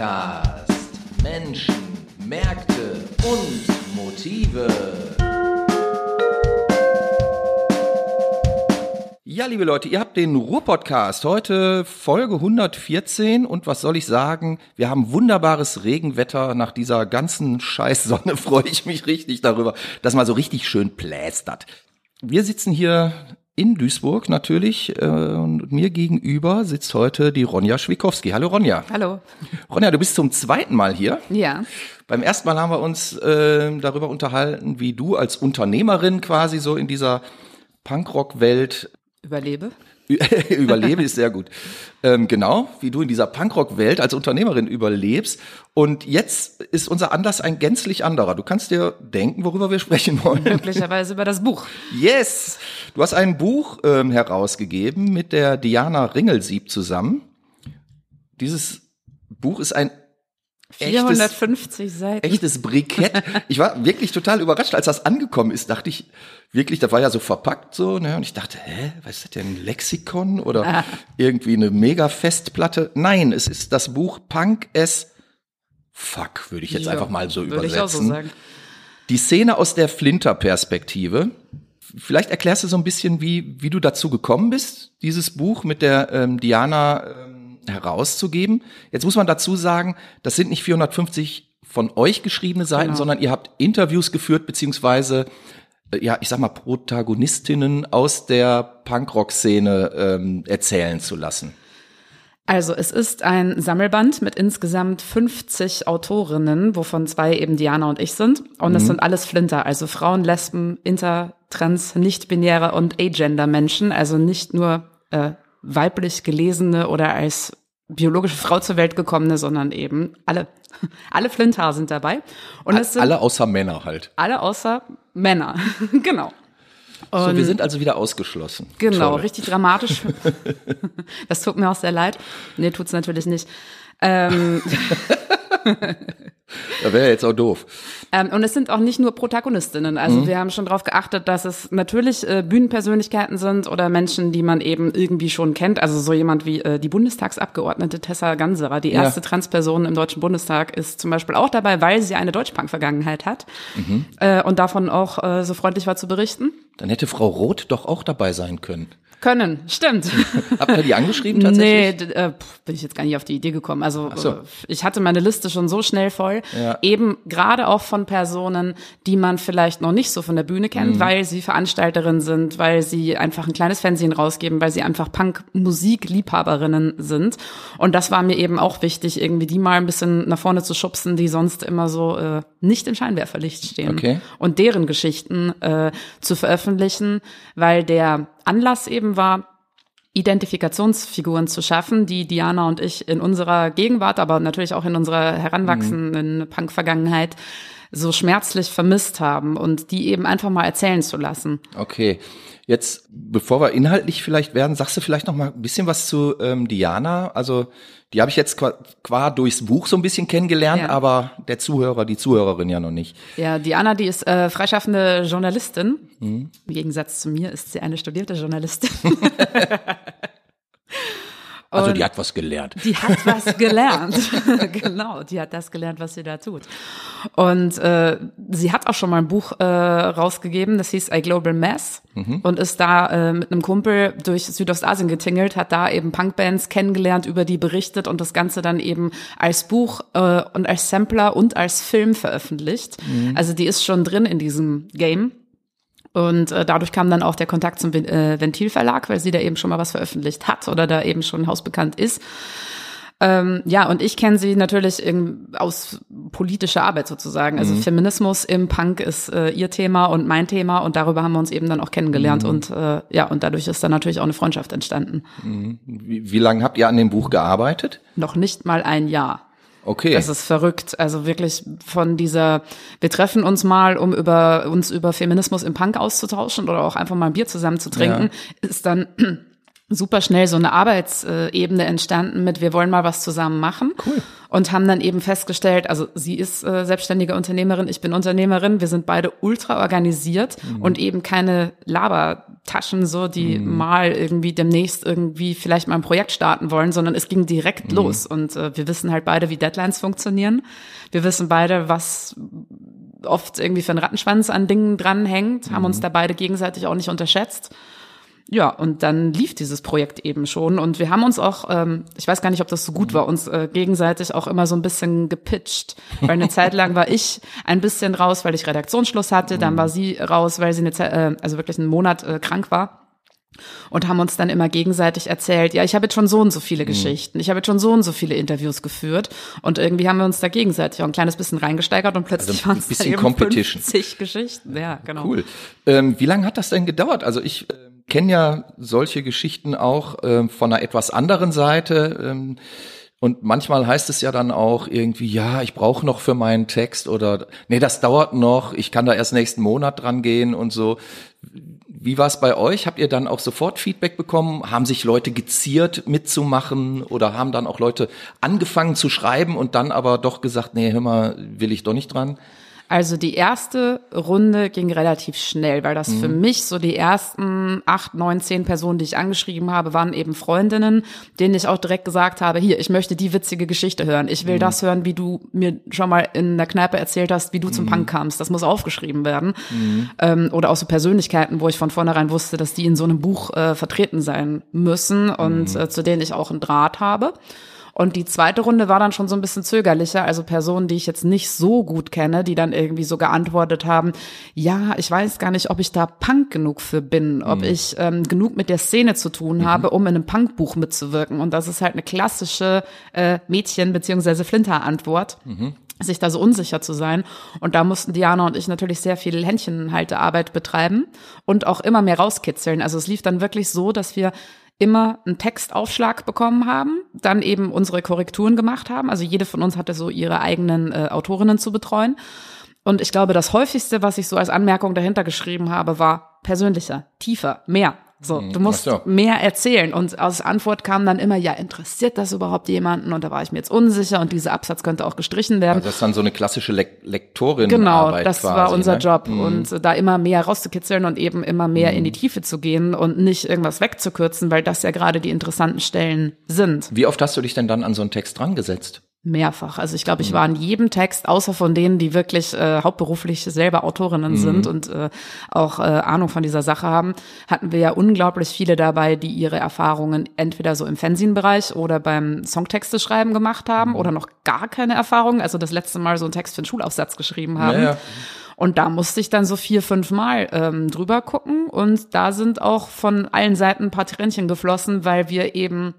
Podcast. Menschen, Märkte und Motive. Ja, liebe Leute, ihr habt den Ruhr-Podcast. Heute Folge 114 und was soll ich sagen? Wir haben wunderbares Regenwetter. Nach dieser ganzen Scheißsonne freue ich mich richtig darüber, dass mal so richtig schön plästert. Wir sitzen hier in Duisburg natürlich äh, und mir gegenüber sitzt heute die Ronja Schwikowski. Hallo Ronja. Hallo. Ronja, du bist zum zweiten Mal hier. Ja. Beim ersten Mal haben wir uns äh, darüber unterhalten, wie du als Unternehmerin quasi so in dieser Punkrock-Welt Überlebe. überlebe ist sehr gut. Ähm, genau, wie du in dieser Punkrock-Welt als Unternehmerin überlebst. Und jetzt ist unser Anlass ein gänzlich anderer. Du kannst dir denken, worüber wir sprechen wollen. Möglicherweise über das Buch. Yes! Du hast ein Buch ähm, herausgegeben mit der Diana Ringelsieb zusammen. Dieses Buch ist ein 450 Seiten. Echtes Brikett. Ich war wirklich total überrascht, als das angekommen ist, dachte ich wirklich, das war ja so verpackt so, ne, und ich dachte, hä, was ist das denn, ein Lexikon oder ah. irgendwie eine Mega-Festplatte? Nein, es ist das Buch Punk S Fuck, würde ich jetzt ja, einfach mal so übersetzen. So. Die Szene aus der Flinter-Perspektive. Vielleicht erklärst du so ein bisschen, wie, wie du dazu gekommen bist, dieses Buch mit der ähm, Diana ähm, herauszugeben. Jetzt muss man dazu sagen, das sind nicht 450 von euch geschriebene Seiten, genau. sondern ihr habt Interviews geführt, beziehungsweise äh, ja, ich sag mal, Protagonistinnen aus der Punkrock-Szene ähm, erzählen zu lassen. Also es ist ein Sammelband mit insgesamt 50 Autorinnen, wovon zwei eben Diana und ich sind. Und mhm. es sind alles Flinter, also Frauen, Lesben, Inter, Trans, nicht-binäre und Agender-Menschen, also nicht nur äh, weiblich gelesene oder als biologische Frau zur Welt gekommene, sondern eben alle. Alle Flintar sind dabei. Und es sind alle außer Männer halt. Alle außer Männer, genau. Und so, wir sind also wieder ausgeschlossen. Genau, Toll. richtig dramatisch. das tut mir auch sehr leid. Nee, tut's natürlich nicht. Ähm, da wäre jetzt auch doof. Ähm, und es sind auch nicht nur Protagonistinnen. Also mhm. wir haben schon darauf geachtet, dass es natürlich äh, Bühnenpersönlichkeiten sind oder Menschen, die man eben irgendwie schon kennt. Also so jemand wie äh, die Bundestagsabgeordnete Tessa Ganserer, die erste ja. Transperson im Deutschen Bundestag, ist zum Beispiel auch dabei, weil sie eine Deutschpunk-Vergangenheit hat mhm. äh, und davon auch äh, so freundlich war zu berichten. Dann hätte Frau Roth doch auch dabei sein können. Können, stimmt. Habt ihr die angeschrieben tatsächlich? Nee, äh, bin ich jetzt gar nicht auf die Idee gekommen. Also so. Äh, ich hatte meine Liste schon so schnell voll. Ja. Eben gerade auch von Personen, die man vielleicht noch nicht so von der Bühne kennt, mhm. weil sie Veranstalterinnen sind, weil sie einfach ein kleines Fernsehen rausgeben, weil sie einfach Punk-Musik-Liebhaberinnen sind. Und das war mir eben auch wichtig, irgendwie die mal ein bisschen nach vorne zu schubsen, die sonst immer so äh, nicht im Scheinwerferlicht stehen. Okay. Und deren Geschichten äh, zu veröffentlichen, weil der Anlass eben war, Identifikationsfiguren zu schaffen, die Diana und ich in unserer Gegenwart, aber natürlich auch in unserer heranwachsenden mhm. Punk-Vergangenheit so schmerzlich vermisst haben und die eben einfach mal erzählen zu lassen. Okay. Jetzt, bevor wir inhaltlich vielleicht werden, sagst du vielleicht noch mal ein bisschen was zu ähm, Diana? Also die habe ich jetzt qua, qua, durchs Buch so ein bisschen kennengelernt, ja. aber der Zuhörer, die Zuhörerin ja noch nicht. Ja, Diana, die ist äh, freischaffende Journalistin. Mhm. Im Gegensatz zu mir ist sie eine studierte Journalistin. Also die hat was gelernt. Die hat was gelernt. genau, die hat das gelernt, was sie da tut. Und äh, sie hat auch schon mal ein Buch äh, rausgegeben, das hieß A Global Mess mhm. und ist da äh, mit einem Kumpel durch Südostasien getingelt, hat da eben Punkbands kennengelernt, über die berichtet und das Ganze dann eben als Buch äh, und als Sampler und als Film veröffentlicht. Mhm. Also die ist schon drin in diesem Game. Und äh, dadurch kam dann auch der Kontakt zum äh, Ventilverlag, weil sie da eben schon mal was veröffentlicht hat oder da eben schon hausbekannt ist. Ähm, ja, und ich kenne sie natürlich in, aus politischer Arbeit sozusagen. Also mhm. Feminismus im Punk ist äh, ihr Thema und mein Thema und darüber haben wir uns eben dann auch kennengelernt mhm. und äh, ja, und dadurch ist dann natürlich auch eine Freundschaft entstanden. Mhm. Wie, wie lange habt ihr an dem Buch gearbeitet? Noch nicht mal ein Jahr. Okay. Das ist verrückt. Also wirklich von dieser, wir treffen uns mal, um über uns über Feminismus im Punk auszutauschen oder auch einfach mal ein Bier zusammen zu trinken, ja. ist dann super schnell so eine Arbeitsebene entstanden mit, wir wollen mal was zusammen machen. Cool. Und haben dann eben festgestellt, also sie ist äh, selbstständige Unternehmerin, ich bin Unternehmerin, wir sind beide ultra organisiert mhm. und eben keine Labertaschen so, die mhm. mal irgendwie demnächst irgendwie vielleicht mal ein Projekt starten wollen, sondern es ging direkt mhm. los und äh, wir wissen halt beide, wie Deadlines funktionieren. Wir wissen beide, was oft irgendwie für einen Rattenschwanz an Dingen dranhängt, haben uns mhm. da beide gegenseitig auch nicht unterschätzt. Ja, und dann lief dieses Projekt eben schon. Und wir haben uns auch, ähm, ich weiß gar nicht, ob das so gut war, uns äh, gegenseitig auch immer so ein bisschen gepitcht. Weil eine Zeit lang war ich ein bisschen raus, weil ich Redaktionsschluss hatte. Dann war sie raus, weil sie eine Zeit, äh, also wirklich einen Monat äh, krank war und haben uns dann immer gegenseitig erzählt, ja, ich habe jetzt schon so und so viele mhm. Geschichten, ich habe jetzt schon so und so viele Interviews geführt und irgendwie haben wir uns da gegenseitig auch ein kleines bisschen reingesteigert und plötzlich also waren es bisschen Competition. 50 Geschichten. Ja, genau. Cool. Ähm, wie lange hat das denn gedauert? Also ich äh, kenne ja solche Geschichten auch äh, von einer etwas anderen Seite. Ähm, und manchmal heißt es ja dann auch irgendwie, ja, ich brauche noch für meinen Text oder nee, das dauert noch, ich kann da erst nächsten Monat dran gehen und so. Wie war es bei euch? Habt ihr dann auch sofort Feedback bekommen? Haben sich Leute geziert mitzumachen oder haben dann auch Leute angefangen zu schreiben und dann aber doch gesagt, nee, hör mal, will ich doch nicht dran? Also die erste Runde ging relativ schnell, weil das mhm. für mich so die ersten acht, neun, zehn Personen, die ich angeschrieben habe, waren eben Freundinnen, denen ich auch direkt gesagt habe, hier, ich möchte die witzige Geschichte hören. Ich will mhm. das hören, wie du mir schon mal in der Kneipe erzählt hast, wie du mhm. zum Punk kamst. Das muss aufgeschrieben werden. Mhm. Ähm, oder auch so Persönlichkeiten, wo ich von vornherein wusste, dass die in so einem Buch äh, vertreten sein müssen und mhm. äh, zu denen ich auch einen Draht habe. Und die zweite Runde war dann schon so ein bisschen zögerlicher, also Personen, die ich jetzt nicht so gut kenne, die dann irgendwie so geantwortet haben, ja, ich weiß gar nicht, ob ich da Punk genug für bin, ob mhm. ich ähm, genug mit der Szene zu tun mhm. habe, um in einem Punkbuch mitzuwirken. Und das ist halt eine klassische äh, Mädchen- beziehungsweise Flinter-Antwort. Mhm sich da so unsicher zu sein. Und da mussten Diana und ich natürlich sehr viel Händchenhaltearbeit betreiben und auch immer mehr rauskitzeln. Also es lief dann wirklich so, dass wir immer einen Textaufschlag bekommen haben, dann eben unsere Korrekturen gemacht haben. Also jede von uns hatte so ihre eigenen äh, Autorinnen zu betreuen. Und ich glaube, das häufigste, was ich so als Anmerkung dahinter geschrieben habe, war persönlicher, tiefer, mehr. So, hm, du musst so. mehr erzählen. Und als Antwort kam dann immer, ja, interessiert das überhaupt jemanden? Und da war ich mir jetzt unsicher und dieser Absatz könnte auch gestrichen werden. Also das ist dann so eine klassische Le Lektorin. Genau, das quasi, war unser ne? Job. Mhm. Und da immer mehr rauszukitzeln und eben immer mehr mhm. in die Tiefe zu gehen und nicht irgendwas wegzukürzen, weil das ja gerade die interessanten Stellen sind. Wie oft hast du dich denn dann an so einen Text dran gesetzt? Mehrfach. Also ich glaube, ich mhm. war in jedem Text, außer von denen, die wirklich äh, hauptberuflich selber Autorinnen mhm. sind und äh, auch äh, Ahnung von dieser Sache haben, hatten wir ja unglaublich viele dabei, die ihre Erfahrungen entweder so im Fanzine-Bereich oder beim Songtexte schreiben gemacht haben mhm. oder noch gar keine Erfahrung. Also das letzte Mal so einen Text für einen Schulaufsatz geschrieben haben. Naja. Und da musste ich dann so vier, fünf Mal ähm, drüber gucken. Und da sind auch von allen Seiten ein paar Tränchen geflossen, weil wir eben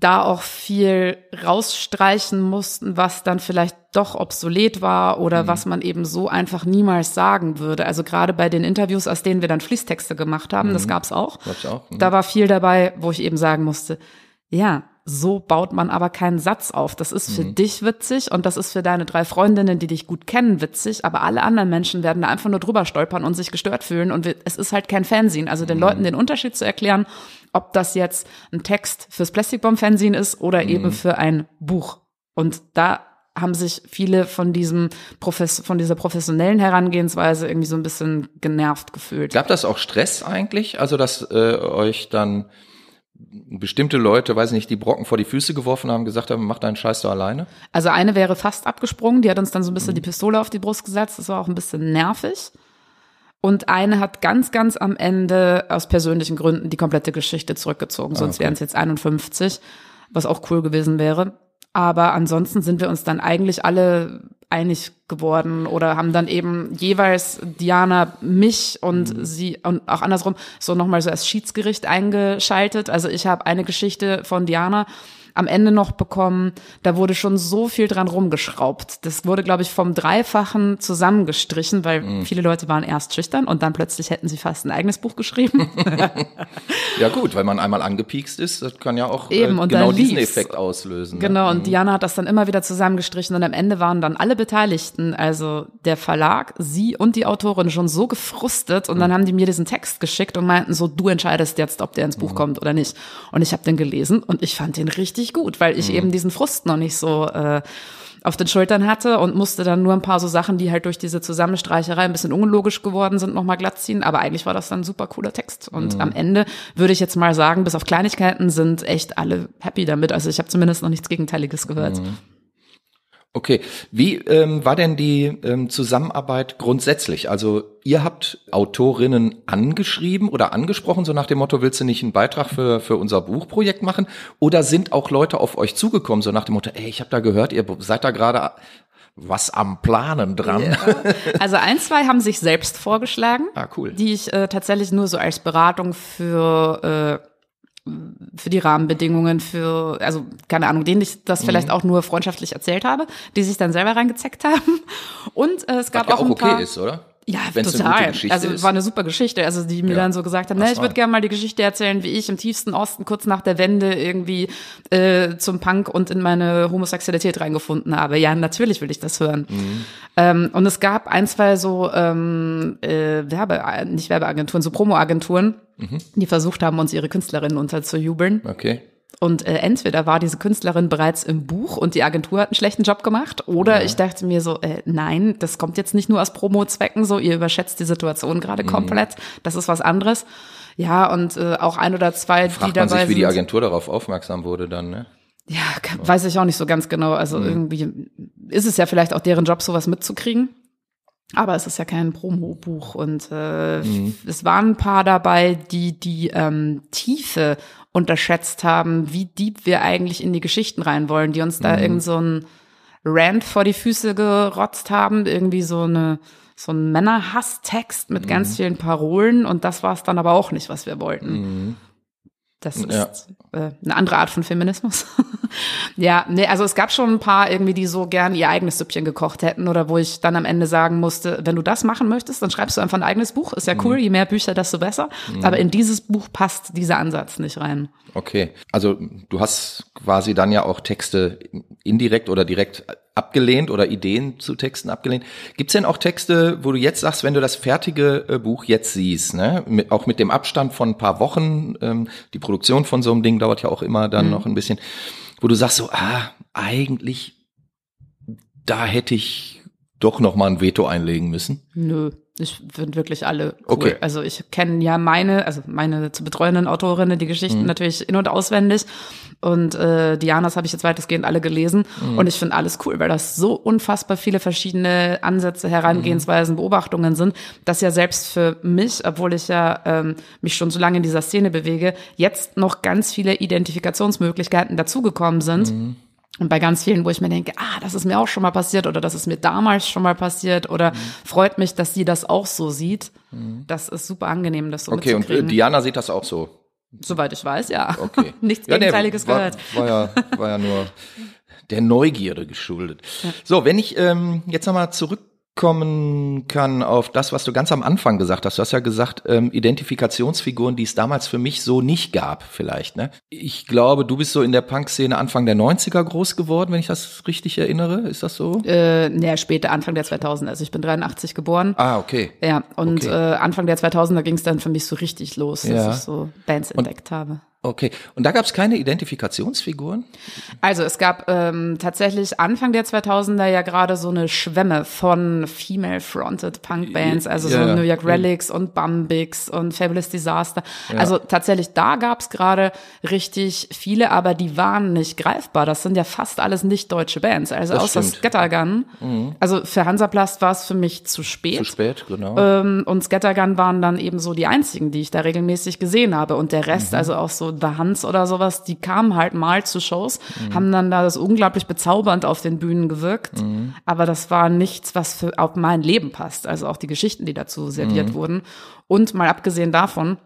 da auch viel rausstreichen mussten, was dann vielleicht doch obsolet war oder mhm. was man eben so einfach niemals sagen würde. Also gerade bei den Interviews, aus denen wir dann Fließtexte gemacht haben, mhm. das gab's auch. Gab's auch mhm. Da war viel dabei, wo ich eben sagen musste, ja, so baut man aber keinen Satz auf. Das ist für mhm. dich witzig und das ist für deine drei Freundinnen, die dich gut kennen, witzig, aber alle anderen Menschen werden da einfach nur drüber stolpern und sich gestört fühlen und es ist halt kein Fernsehen. Also den mhm. Leuten den Unterschied zu erklären, ob das jetzt ein Text fürs Plastikbomb-Fernsehen ist oder mhm. eben für ein Buch. Und da haben sich viele von diesem Profes von dieser professionellen Herangehensweise irgendwie so ein bisschen genervt gefühlt. Gab das auch Stress eigentlich? Also, dass äh, euch dann bestimmte Leute, weiß nicht, die Brocken vor die Füße geworfen haben, gesagt haben, mach deinen Scheiß doch alleine? Also eine wäre fast abgesprungen, die hat uns dann so ein bisschen mhm. die Pistole auf die Brust gesetzt, das war auch ein bisschen nervig. Und eine hat ganz, ganz am Ende aus persönlichen Gründen die komplette Geschichte zurückgezogen, sonst ah, okay. wären es jetzt 51, was auch cool gewesen wäre. Aber ansonsten sind wir uns dann eigentlich alle einig geworden oder haben dann eben jeweils Diana mich und mhm. sie und auch andersrum so nochmal so als Schiedsgericht eingeschaltet. Also ich habe eine Geschichte von Diana am Ende noch bekommen. Da wurde schon so viel dran rumgeschraubt. Das wurde, glaube ich, vom Dreifachen zusammengestrichen, weil mhm. viele Leute waren erst schüchtern und dann plötzlich hätten sie fast ein eigenes Buch geschrieben. ja gut, weil man einmal angepiekst ist, das kann ja auch äh, Eben, äh, genau diesen Effekt auslösen. Genau, ne? und mhm. Diana hat das dann immer wieder zusammengestrichen und am Ende waren dann alle Beteiligten, also der Verlag, sie und die Autorin schon so gefrustet und mhm. dann haben die mir diesen Text geschickt und meinten so, du entscheidest jetzt, ob der ins Buch mhm. kommt oder nicht. Und ich habe den gelesen und ich fand den richtig richtig gut, weil ich eben diesen Frust noch nicht so äh, auf den Schultern hatte und musste dann nur ein paar so Sachen, die halt durch diese Zusammenstreicherei ein bisschen unlogisch geworden sind, nochmal glatt ziehen. Aber eigentlich war das dann ein super cooler Text. Und am Ende würde ich jetzt mal sagen, bis auf Kleinigkeiten sind echt alle happy damit. Also ich habe zumindest noch nichts Gegenteiliges gehört. Okay, wie ähm, war denn die ähm, Zusammenarbeit grundsätzlich? Also ihr habt Autorinnen angeschrieben oder angesprochen, so nach dem Motto, willst du nicht einen Beitrag für, für unser Buchprojekt machen? Oder sind auch Leute auf euch zugekommen, so nach dem Motto, ey, ich habe da gehört, ihr seid da gerade was am Planen dran? Also ein, zwei haben sich selbst vorgeschlagen, Ah, cool. die ich äh, tatsächlich nur so als Beratung für äh, für die Rahmenbedingungen, für, also keine Ahnung, denen ich das Mhm. vielleicht auch nur freundschaftlich erzählt habe, die sich dann selber reingezeckt haben. Und äh, es gab Was ja auch auch ein okay paar, ist, oder? Ja, Wenn's total. also ist. war eine super Geschichte. Also die mir Ja. dann so gesagt haben, ne, ich würde gerne mal die Geschichte erzählen, wie ich im tiefsten Osten kurz nach der Wende irgendwie äh, zum Punk und in meine Homosexualität reingefunden habe. Ja, natürlich will ich das hören. Mhm. Ähm, und es gab ein, zwei so ähm, äh, Werbe, nicht Werbeagenturen, so Promoagenturen, Mhm. die versucht haben, uns ihre Künstlerinnen unterzujubeln. Okay. Und äh, entweder war diese Künstlerin bereits im Buch und die Agentur hat einen schlechten Job gemacht, oder ich dachte mir so, äh, nein, das kommt jetzt nicht nur aus Promo-Zwecken, so ihr überschätzt die Situation gerade Mhm. komplett, das ist was anderes. Ja, und äh, auch ein oder zwei, Fragt die man dabei sich, wie die. Agentur darauf aufmerksam wurde dann, ne? Ja, weiß ich auch nicht so ganz genau. Also irgendwie ist es ja vielleicht auch deren Job, sowas mitzukriegen. Aber es ist ja kein Promo-Buch und äh, es waren ein paar dabei, die die ähm, Tiefe unterschätzt haben, wie deep wir eigentlich in die Geschichten rein wollen, die uns da irgend so ein Rant vor die Füße gerotzt haben, irgendwie so eine so ein Männerhass-Text mit ganz vielen Parolen und das war es dann aber auch nicht, was wir wollten. Das ist Ja. äh, eine andere Art von Feminismus. ja, nee, also es gab schon ein paar irgendwie, die so gern ihr eigenes Süppchen gekocht hätten oder wo ich dann am Ende sagen musste, wenn du das machen möchtest, dann schreibst du einfach ein eigenes Buch. Ist ja cool, je mehr Bücher, desto besser. Aber in dieses Buch passt dieser Ansatz nicht rein. Okay. Also du hast quasi dann ja auch Texte indirekt oder direkt abgelehnt oder Ideen zu Texten abgelehnt. Gibt's denn auch Texte, wo du jetzt sagst, wenn du das fertige äh, Buch jetzt siehst, ne, mit, auch mit dem Abstand von ein paar Wochen, ähm, die Produktion von so einem Ding dauert ja auch immer dann noch ein bisschen, wo du sagst so, ah, eigentlich, da hätte ich doch noch mal ein Veto einlegen müssen. Nö, ich finde wirklich alle cool. Okay. Also ich kenne ja meine, also meine zu betreuenden Autorinnen, die Geschichten natürlich in- und auswendig. Und äh, Dianas habe ich jetzt weitestgehend alle gelesen. Und ich finde alles cool, weil das so unfassbar viele verschiedene Ansätze, Herangehensweisen, Beobachtungen sind, dass ja selbst für mich, obwohl ich ja ähm, mich schon so lange in dieser Szene bewege, jetzt noch ganz viele Identifikationsmöglichkeiten dazugekommen sind. Und bei ganz vielen, wo ich mir denke, ah, das ist mir auch schon mal passiert oder das ist mir damals schon mal passiert oder freut mich, dass sie das auch so sieht. Das ist super angenehm, das so Okay, und äh. Diana sieht das auch so. Soweit ich weiß, ja. Okay. Nichts Ja, nee, Gegenteiliges war, gehört. War ja, war ja nur der Neugierde geschuldet. So, wenn ich ähm, jetzt nochmal zurückkommen kann auf das, was du ganz am Anfang gesagt hast. Du hast ja gesagt, ähm, Identifikationsfiguren, die es damals für mich so nicht gab, vielleicht. Ne? Ich glaube, du bist so in der Punk-Szene Anfang der 90er groß geworden, wenn ich das richtig erinnere. Ist das so? Äh, naja, später, Anfang der 2000er. Also ich bin 83 geboren. Ah, okay. Ja, und Okay. äh, Anfang der 2000er ging es dann für mich so richtig los, dass Ja. ich so Bands entdeckt habe. Okay. Und da gab es keine Identifikationsfiguren? Also es gab ähm, tatsächlich Anfang der 2000er ja gerade so eine Schwemme von female-fronted Punk-Bands, also Ja, so ja. New York Relics und Bumbix und Fabulous Disaster. Also tatsächlich, da gab's gerade richtig viele, aber die waren nicht greifbar. Das sind ja fast alles nicht deutsche Bands, also Das außer stimmt. Mhm. Scattergun. Also für Hansaplast war es für mich zu spät. Zu spät, genau. Ähm, und Scattergun waren dann eben so die einzigen, die ich da regelmäßig gesehen habe. Und der Rest, Mhm. also auch so The Hans oder sowas, die kamen halt mal zu Shows, Mhm. haben dann da das unglaublich bezaubernd auf den Bühnen gewirkt. Mhm. Aber das war nichts, was für auf mein Leben passt. Also auch die Geschichten, die dazu Mhm. serviert wurden. Und mal abgesehen davon,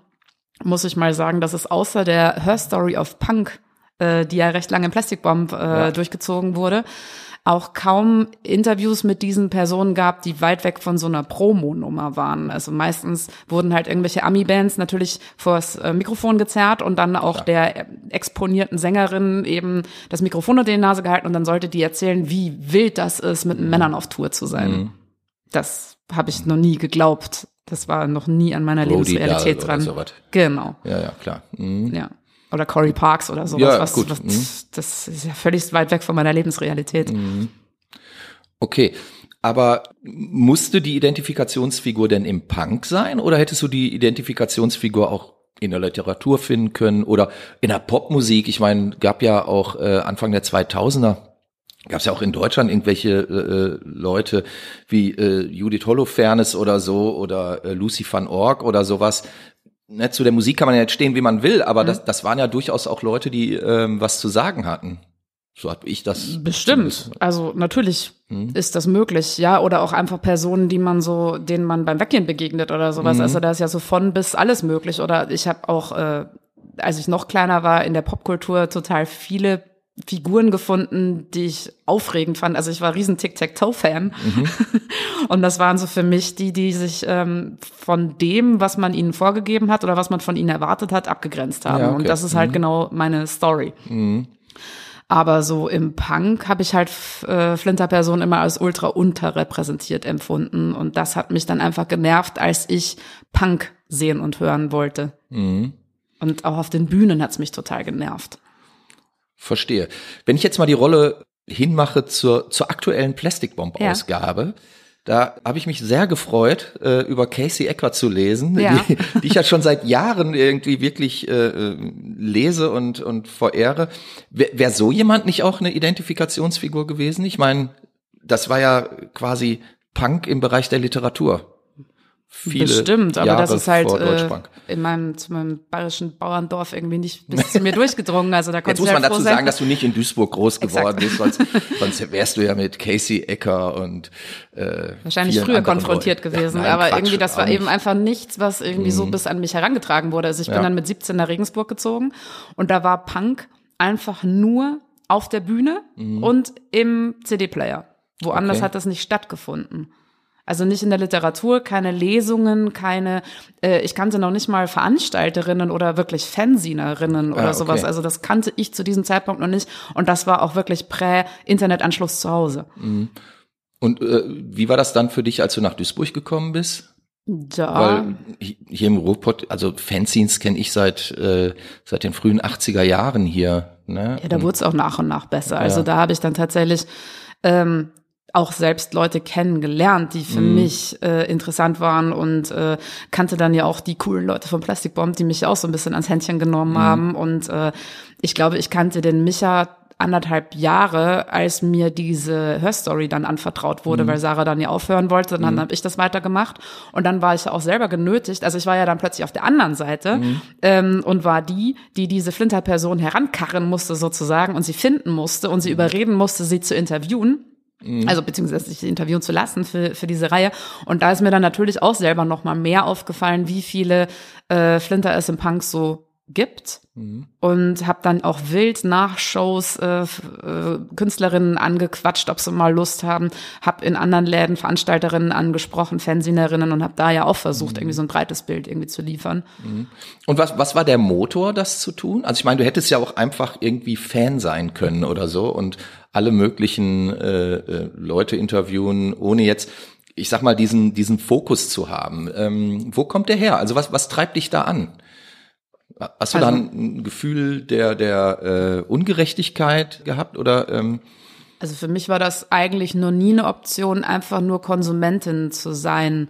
muss ich mal sagen, dass es außer der Her Story of Punk, äh, die ja recht lange im Plastic Bomb äh, durchgezogen wurde, auch kaum Interviews mit diesen Personen gab, die weit weg von so einer Promo-Nummer waren. Also meistens wurden halt irgendwelche Ami-Bands natürlich vors äh, Mikrofon gezerrt und dann auch der äh, exponierten Sängerin eben das Mikrofon unter die Nase gehalten und dann sollte die erzählen, wie wild das ist, mit Männern auf Tour zu sein. Das habe ich noch nie geglaubt. Das war noch nie an meiner Brody Lebensrealität dran. sowas. Genau, Ja, ja, klar. Mhm. ja. Oder Corey Parks oder sowas, Ja, was, gut. was Mhm. das ist ja völlig weit weg von meiner Lebensrealität. Mhm. Okay, aber musste die Identifikationsfigur denn im Punk sein oder hättest du die Identifikationsfigur auch in der Literatur finden können oder in der Popmusik? Ich meine, gab ja auch äh, Anfang der 2000er gab es ja auch in Deutschland irgendwelche äh, Leute wie äh, Judith Holofernes oder so oder äh, Lucy van Org oder sowas. Ne, zu der Musik kann man ja jetzt stehen, wie man will, aber mhm. das, das waren ja durchaus auch Leute, die ähm, was zu sagen hatten. So habe ich das. Bestimmt. Also natürlich hm. ist das möglich, ja. Oder auch einfach Personen, die man so, denen man beim Weggehen begegnet oder sowas. Mhm. Also da ist ja so von bis alles möglich. Oder ich habe auch, äh, als ich noch kleiner war, in der Popkultur total viele Figuren gefunden, die ich aufregend fand. Also ich war riesen Tic-Tac-Toe-Fan. Mhm. Und das waren so für mich die, die sich ähm, von dem, was man ihnen vorgegeben hat oder was man von ihnen erwartet hat, abgegrenzt haben. Ja, okay. Und das ist halt mhm. genau meine Story. Mhm. Aber so im Punk habe ich halt äh, Flinterperson immer als ultra unterrepräsentiert empfunden. Und das hat mich dann einfach genervt, als ich Punk sehen und hören wollte. Mhm. Und auch auf den Bühnen hat's mich total genervt. Verstehe. Wenn ich jetzt mal die Rolle hinmache zur, zur aktuellen Plastikbomb-Ausgabe, ja. Da habe ich mich sehr gefreut, äh, über Casey Ecker zu lesen, ja. die, die ich ja schon seit Jahren irgendwie wirklich äh, äh lese und, und verehre. Wäre wär so jemand nicht auch eine Identifikationsfigur gewesen? Ich meine, das war ja quasi Punk im Bereich der Literatur viele Bestimmt, aber Jahre das ist halt äh, in meinem, zu meinem bayerischen Bauerndorf irgendwie nicht bis zu mir durchgedrungen. Also da Jetzt muss man dazu sein. sagen, dass du nicht in Duisburg groß geworden bist, sonst, sonst wärst du ja mit Casey Ecker und äh, wahrscheinlich früher konfrontiert Leuten. gewesen. Ja, nein, aber Quatsch, irgendwie, das war eben einfach nichts, was irgendwie mhm. so bis an mich herangetragen wurde. Also ich bin ja. dann mit 17 nach Regensburg gezogen und da war Punk einfach nur auf der Bühne mhm. und im CD-Player. Woanders okay. hat das nicht stattgefunden. Also nicht in der Literatur, keine Lesungen, keine, äh, ich kannte noch nicht mal Veranstalterinnen oder wirklich Fansinerinnen oder ah, okay. sowas. Also das kannte ich zu diesem Zeitpunkt noch nicht. Und das war auch wirklich prä-Internetanschluss zu Hause. Mhm. Und äh, wie war das dann für dich, als du nach Duisburg gekommen bist? Ja. Weil hier im Ruhrpott, also Fanzines kenne ich seit, äh, seit den frühen 80er Jahren hier. Ne? Ja, da wurde es auch nach und nach besser. Also ja. Da habe ich dann tatsächlich ähm, auch selbst Leute kennengelernt, die für mm. mich äh, interessant waren und äh, kannte dann ja auch die coolen Leute von Plastic Bomb, die mich auch so ein bisschen ans Händchen genommen mm. haben. Und äh, ich glaube, ich kannte den Micha anderthalb Jahre, als mir diese Hörstory dann anvertraut wurde, mhm. weil Sarah dann ja aufhören wollte. Dann mhm. habe ich das weitergemacht. Und dann war ich ja auch selber genötigt. Also ich war ja dann plötzlich auf der anderen Seite mhm. ähm, und war die, die diese Flinter-Person herankarren musste sozusagen und sie finden musste und sie mhm. überreden musste, sie zu interviewen. Mhm. Also beziehungsweise sich interviewen zu lassen für, für diese Reihe. Und da ist mir dann natürlich auch selber noch mal mehr aufgefallen, wie viele äh, Flinter es im Punk so gibt mhm. und habe dann auch wild nach Shows äh, äh, Künstlerinnen angequatscht, ob sie mal Lust haben, habe in anderen Läden Veranstalterinnen angesprochen, Fansinerinnen und habe da ja auch versucht, mhm. irgendwie so ein breites Bild irgendwie zu liefern. Mhm. Und was was war der Motor, das zu tun? Also ich meine, du hättest ja auch einfach irgendwie Fan sein können oder so und alle möglichen äh, äh, Leute interviewen, ohne jetzt ich sag mal, diesen, diesen Fokus zu haben. Ähm, wo kommt der her? Also was, was treibt dich da an? Hast du also, dann ein Gefühl der, der äh, Ungerechtigkeit gehabt oder? Ähm? Also für mich war das eigentlich nur nie eine Option, einfach nur Konsumentin zu sein.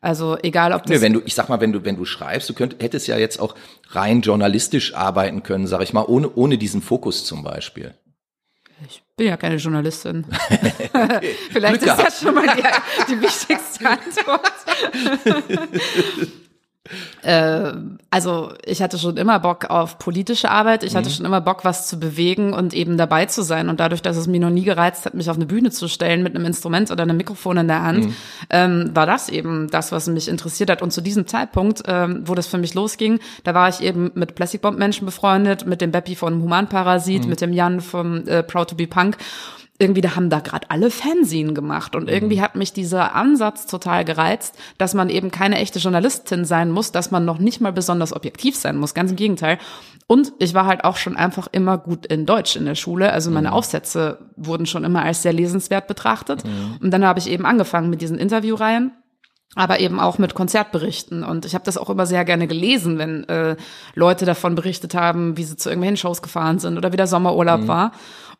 Also egal, ob das. Nee, wenn du, ich sag mal, wenn du, wenn du schreibst, du könnt, hättest ja jetzt auch rein journalistisch arbeiten können, sag ich mal, ohne, ohne diesen Fokus zum Beispiel. Ich bin ja keine Journalistin. Vielleicht Glück ist gehabt. das schon mal die, die wichtigste Antwort. Äh, also ich hatte schon immer Bock auf politische Arbeit, ich hatte mhm. schon immer Bock, was zu bewegen und eben dabei zu sein. Und dadurch, dass es mir noch nie gereizt hat, mich auf eine Bühne zu stellen mit einem Instrument oder einem Mikrofon in der Hand, mhm. ähm, war das eben das, was mich interessiert hat. Und zu diesem Zeitpunkt, ähm, wo das für mich losging, da war ich eben mit Plastic Bomb Menschen befreundet, mit dem Beppi von Humanparasit, mhm. mit dem Jan vom äh, Proud to be Punk irgendwie, da haben da gerade alle Fernsehen gemacht und irgendwie mhm. hat mich dieser Ansatz total gereizt, dass man eben keine echte Journalistin sein muss, dass man noch nicht mal besonders objektiv sein muss, ganz im Gegenteil. Und ich war halt auch schon einfach immer gut in Deutsch in der Schule, also meine mhm. Aufsätze wurden schon immer als sehr lesenswert betrachtet. Und dann habe ich eben angefangen mit diesen Interviewreihen aber eben auch mit Konzertberichten. Und ich habe das auch immer sehr gerne gelesen, wenn äh, Leute davon berichtet haben, wie sie zu irgendwelchen Shows gefahren sind oder wie der Sommerurlaub mhm. war.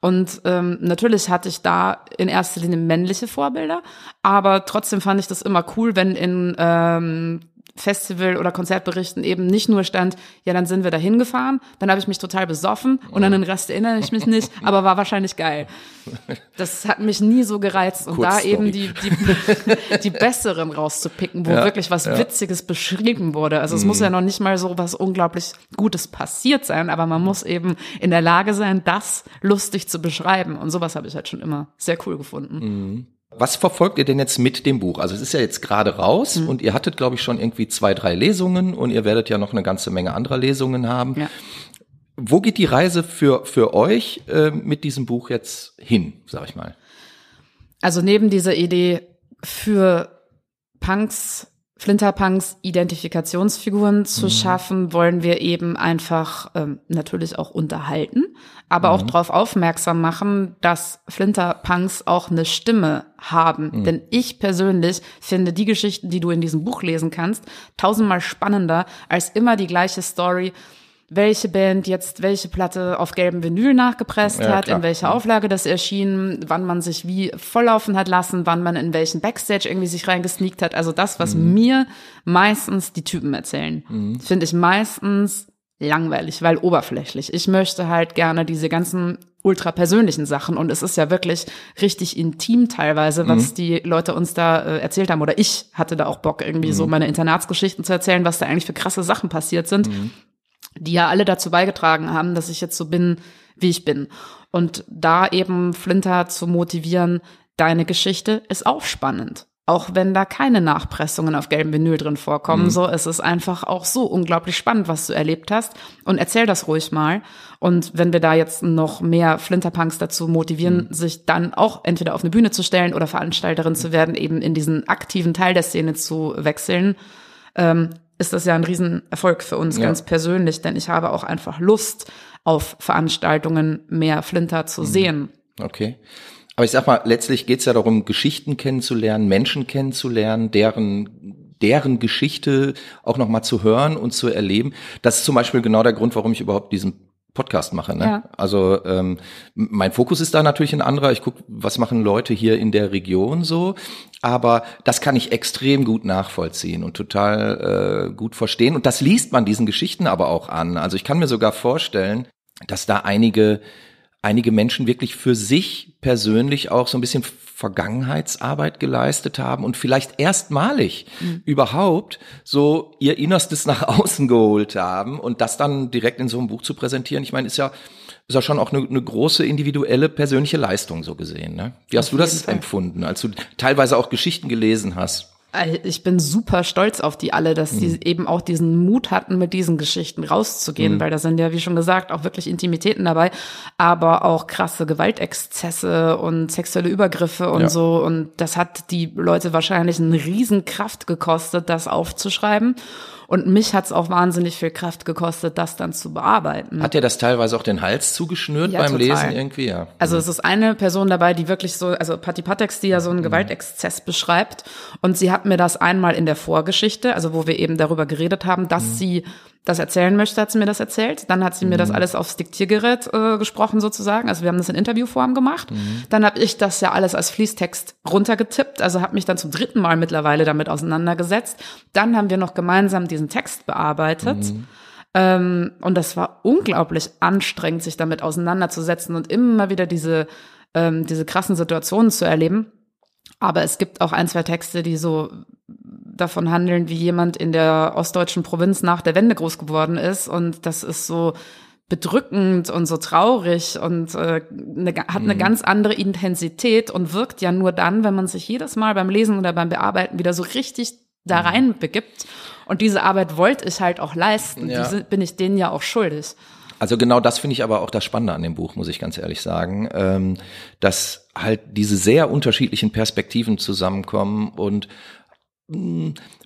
Und ähm, natürlich hatte ich da in erster Linie männliche Vorbilder, aber trotzdem fand ich das immer cool, wenn in ähm, Festival- oder Konzertberichten eben nicht nur stand, ja, dann sind wir da hingefahren, dann habe ich mich total besoffen und an den Rest erinnere ich mich nicht, aber war wahrscheinlich geil. Das hat mich nie so gereizt und da eben die, die, die besseren rauszupicken, wo ja, wirklich was ja. Witziges beschrieben wurde. Also es mhm. muss ja noch nicht mal so was unglaublich Gutes passiert sein, aber man muss eben in der Lage sein, das lustig zu beschreiben und sowas habe ich halt schon immer sehr cool gefunden. Mhm. Was verfolgt ihr denn jetzt mit dem Buch? Also es ist ja jetzt gerade raus mhm. und ihr hattet, glaube ich, schon irgendwie zwei, drei Lesungen und ihr werdet ja noch eine ganze Menge anderer Lesungen haben. Ja. Wo geht die Reise für, für euch äh, mit diesem Buch jetzt hin, sag ich mal? Also neben dieser Idee für Punks Flinterpunks Identifikationsfiguren zu mhm. schaffen, wollen wir eben einfach ähm, natürlich auch unterhalten, aber mhm. auch darauf aufmerksam machen, dass Flinterpunks auch eine Stimme haben. Mhm. Denn ich persönlich finde die Geschichten, die du in diesem Buch lesen kannst, tausendmal spannender als immer die gleiche Story welche Band jetzt welche Platte auf gelbem Vinyl nachgepresst ja, hat, klar. in welcher Auflage das erschien, wann man sich wie volllaufen hat lassen, wann man in welchen Backstage irgendwie sich reingesneakt hat. Also das, was mhm. mir meistens die Typen erzählen, mhm. finde ich meistens langweilig, weil oberflächlich. Ich möchte halt gerne diese ganzen ultra persönlichen Sachen und es ist ja wirklich richtig intim teilweise, was mhm. die Leute uns da äh, erzählt haben oder ich hatte da auch Bock irgendwie mhm. so meine Internatsgeschichten zu erzählen, was da eigentlich für krasse Sachen passiert sind. Mhm die ja alle dazu beigetragen haben, dass ich jetzt so bin, wie ich bin. Und da eben Flinter zu motivieren, deine Geschichte ist auch spannend. Auch wenn da keine Nachpressungen auf gelbem Vinyl drin vorkommen, mhm. so ist es einfach auch so unglaublich spannend, was du erlebt hast. Und erzähl das ruhig mal. Und wenn wir da jetzt noch mehr Flinterpunks dazu motivieren, mhm. sich dann auch entweder auf eine Bühne zu stellen oder Veranstalterin zu werden, eben in diesen aktiven Teil der Szene zu wechseln, ähm, ist das ja ein Riesenerfolg für uns ja. ganz persönlich, denn ich habe auch einfach Lust auf Veranstaltungen mehr Flinter zu mhm. sehen. Okay. Aber ich sag mal, letztlich geht's ja darum, Geschichten kennenzulernen, Menschen kennenzulernen, deren deren Geschichte auch noch mal zu hören und zu erleben. Das ist zum Beispiel genau der Grund, warum ich überhaupt diesen Podcast mache. Ne? Ja. Also ähm, mein Fokus ist da natürlich ein anderer. Ich gucke, was machen Leute hier in der Region so. Aber das kann ich extrem gut nachvollziehen und total äh, gut verstehen. Und das liest man diesen Geschichten aber auch an. Also ich kann mir sogar vorstellen, dass da einige einige Menschen wirklich für sich persönlich auch so ein bisschen Vergangenheitsarbeit geleistet haben und vielleicht erstmalig mhm. überhaupt so ihr Innerstes nach außen geholt haben und das dann direkt in so einem Buch zu präsentieren. Ich meine, ist ja ist ja schon auch eine, eine große individuelle persönliche Leistung so gesehen. Ne? Wie hast Auf du das Fall. empfunden, als du teilweise auch Geschichten gelesen hast? Ich bin super stolz auf die alle, dass sie mhm. eben auch diesen Mut hatten, mit diesen Geschichten rauszugehen, mhm. weil da sind ja, wie schon gesagt, auch wirklich Intimitäten dabei, aber auch krasse Gewaltexzesse und sexuelle Übergriffe und ja. so. Und das hat die Leute wahrscheinlich eine Riesenkraft gekostet, das aufzuschreiben. Und mich hat es auch wahnsinnig viel Kraft gekostet, das dann zu bearbeiten. Hat dir das teilweise auch den Hals zugeschnürt ja, beim total. Lesen irgendwie? Ja. Also es ist eine Person dabei, die wirklich so, also Patti Patex, die ja so einen mhm. Gewaltexzess beschreibt. Und sie hat mir das einmal in der Vorgeschichte, also wo wir eben darüber geredet haben, dass mhm. sie das erzählen möchte, hat sie mir das erzählt. Dann hat sie mhm. mir das mhm. alles aufs Diktiergerät äh, gesprochen sozusagen. Also wir haben das in Interviewform gemacht. Mhm. Dann habe ich das ja alles als Fließtext runtergetippt. Also habe mich dann zum dritten Mal mittlerweile damit auseinandergesetzt. Dann haben wir noch gemeinsam diesen Text bearbeitet. Mhm. Ähm, und das war unglaublich anstrengend, sich damit auseinanderzusetzen und immer wieder diese, ähm, diese krassen Situationen zu erleben. Aber es gibt auch ein, zwei Texte, die so davon handeln, wie jemand in der ostdeutschen Provinz nach der Wende groß geworden ist. Und das ist so bedrückend und so traurig und äh, ne, hat eine mhm. ganz andere Intensität und wirkt ja nur dann, wenn man sich jedes Mal beim Lesen oder beim Bearbeiten wieder so richtig da mhm. rein begibt. Und diese Arbeit wollte ich halt auch leisten. Ja. Diese bin ich denen ja auch schuldig. Also genau das finde ich aber auch das Spannende an dem Buch, muss ich ganz ehrlich sagen, ähm, dass halt diese sehr unterschiedlichen Perspektiven zusammenkommen und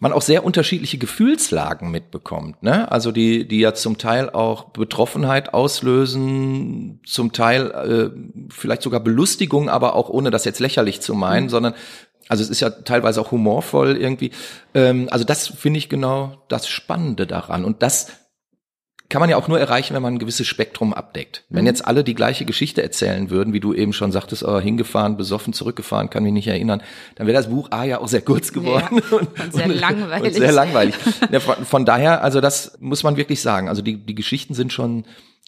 man auch sehr unterschiedliche Gefühlslagen mitbekommt, ne? Also die, die ja zum Teil auch Betroffenheit auslösen, zum Teil äh, vielleicht sogar Belustigung, aber auch ohne das jetzt lächerlich zu meinen, mhm. sondern Also es ist ja teilweise auch humorvoll irgendwie. Ähm, also das finde ich genau das Spannende daran. Und das kann man ja auch nur erreichen, wenn man ein gewisses Spektrum abdeckt. Wenn mhm. jetzt alle die gleiche Geschichte erzählen würden, wie du eben schon sagtest, oh, hingefahren, besoffen, zurückgefahren, kann mich nicht erinnern, dann wäre das Buch A ja auch sehr kurz geworden. Ja, und, und, sehr und, langweilig. Und sehr langweilig. ja, von, von, daher, also das muss man wirklich sagen. Also die, die Geschichten sind schon,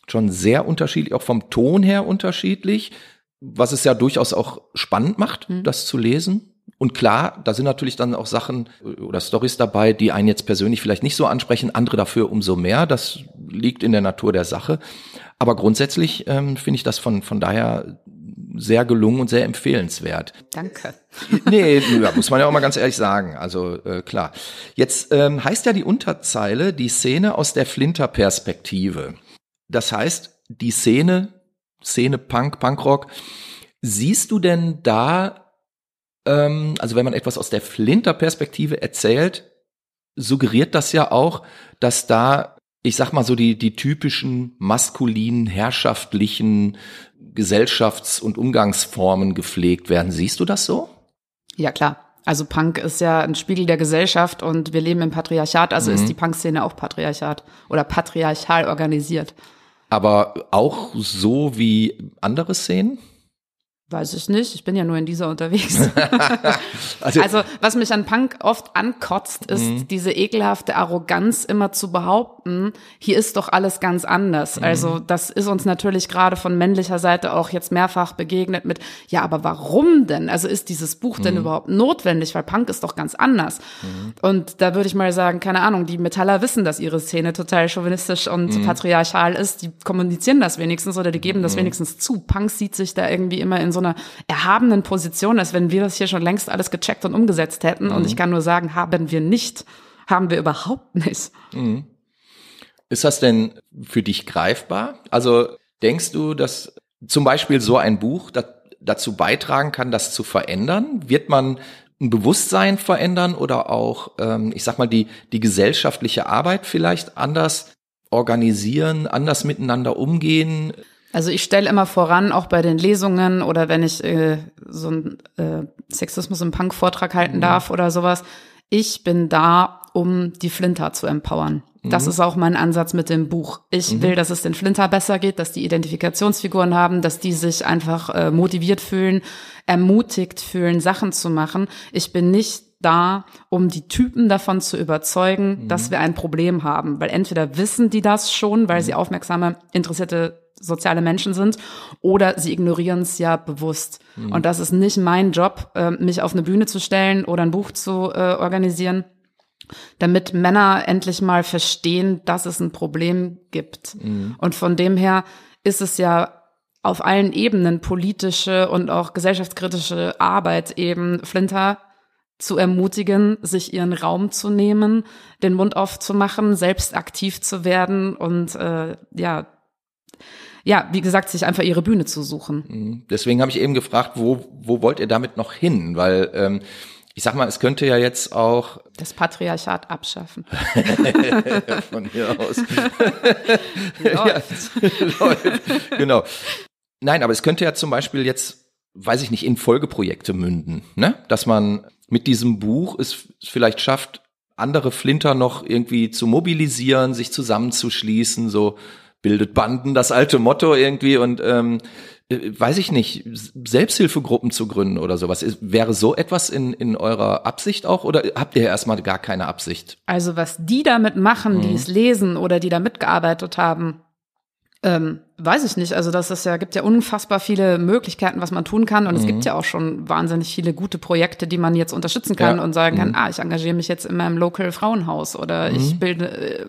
schon sehr unterschiedlich, auch vom Ton her unterschiedlich, was es ja durchaus auch spannend macht, mhm. das zu lesen. Und klar, da sind natürlich dann auch Sachen oder Stories dabei, die einen jetzt persönlich vielleicht nicht so ansprechen, andere dafür umso mehr. Das liegt in der Natur der Sache. Aber grundsätzlich ähm, finde ich das von, von daher sehr gelungen und sehr empfehlenswert. Danke. Nee, ja, muss man ja auch mal ganz ehrlich sagen. Also äh, klar. Jetzt ähm, heißt ja die Unterzeile die Szene aus der Flinter-Perspektive. Das heißt, die Szene, Szene Punk, Punkrock, siehst du denn da ähm, also wenn man etwas aus der Flinter-Perspektive erzählt, suggeriert das ja auch, dass da, ich sag mal so, die, die typischen maskulinen, herrschaftlichen Gesellschafts- und Umgangsformen gepflegt werden. Siehst du das so? Ja, klar. Also Punk ist ja ein Spiegel der Gesellschaft und wir leben im Patriarchat, also mhm. ist die Punk-Szene auch Patriarchat oder patriarchal organisiert. Aber auch so wie andere Szenen? Weiß ich nicht, ich bin ja nur in dieser unterwegs. also, also, was mich an Punk oft ankotzt, ist mhm. diese ekelhafte Arroganz immer zu behaupten, hier ist doch alles ganz anders. Mhm. Also das ist uns natürlich gerade von männlicher Seite auch jetzt mehrfach begegnet mit, ja, aber warum denn? Also ist dieses Buch mhm. denn überhaupt notwendig? Weil Punk ist doch ganz anders. Mhm. Und da würde ich mal sagen, keine Ahnung, die Metaller wissen, dass ihre Szene total chauvinistisch und mhm. patriarchal ist. Die kommunizieren das wenigstens oder die geben das mhm. wenigstens zu. Punk sieht sich da irgendwie immer in so einer erhabenen Position, als wenn wir das hier schon längst alles gecheckt und umgesetzt hätten. Mhm. Und ich kann nur sagen, haben wir nicht. Haben wir überhaupt nicht. Mhm. Ist das denn für dich greifbar? Also denkst du, dass zum Beispiel so ein Buch dazu beitragen kann, das zu verändern? Wird man ein Bewusstsein verändern oder auch, ähm, ich sag mal, die, die gesellschaftliche Arbeit vielleicht anders organisieren, anders miteinander umgehen? Also ich stelle immer voran, auch bei den Lesungen oder wenn ich äh, so einen äh, Sexismus im Punk-Vortrag halten mhm. darf oder sowas, ich bin da, um die Flinter zu empowern. Mhm. Das ist auch mein Ansatz mit dem Buch. Ich mhm. will, dass es den Flinter besser geht, dass die Identifikationsfiguren haben, dass die sich einfach äh, motiviert fühlen, ermutigt fühlen, Sachen zu machen. Ich bin nicht da, um die Typen davon zu überzeugen, mhm. dass wir ein Problem haben. Weil entweder wissen die das schon, weil sie mhm. aufmerksame, interessierte soziale Menschen sind, oder sie ignorieren es ja bewusst. Mhm. Und das ist nicht mein Job, äh, mich auf eine Bühne zu stellen oder ein Buch zu äh, organisieren, damit Männer endlich mal verstehen, dass es ein Problem gibt. Mhm. Und von dem her ist es ja auf allen Ebenen politische und auch gesellschaftskritische Arbeit eben Flinter zu ermutigen, sich ihren Raum zu nehmen, den Mund aufzumachen, selbst aktiv zu werden und äh, ja, ja, wie gesagt, sich einfach ihre Bühne zu suchen. Mhm. Deswegen habe ich eben gefragt, wo, wo wollt ihr damit noch hin? Weil ähm, ich sag mal, es könnte ja jetzt auch das Patriarchat abschaffen. Von hier aus. läuft. ja, läuft. Genau. Nein, aber es könnte ja zum Beispiel jetzt, weiß ich nicht, in Folgeprojekte münden, ne? Dass man mit diesem Buch es vielleicht schafft, andere Flinter noch irgendwie zu mobilisieren, sich zusammenzuschließen, so bildet Banden, das alte Motto irgendwie und ähm, äh, weiß ich nicht, Selbsthilfegruppen zu gründen oder sowas. Wäre so etwas in, in eurer Absicht auch oder habt ihr erstmal gar keine Absicht? Also was die damit machen, mhm. die es lesen oder die da mitgearbeitet haben, ähm, weiß ich nicht. Also das ist ja, gibt ja unfassbar viele Möglichkeiten, was man tun kann. Und mhm. es gibt ja auch schon wahnsinnig viele gute Projekte, die man jetzt unterstützen kann ja. und sagen kann, mhm. ah, ich engagiere mich jetzt in meinem Local Frauenhaus oder mhm. ich bilde, äh,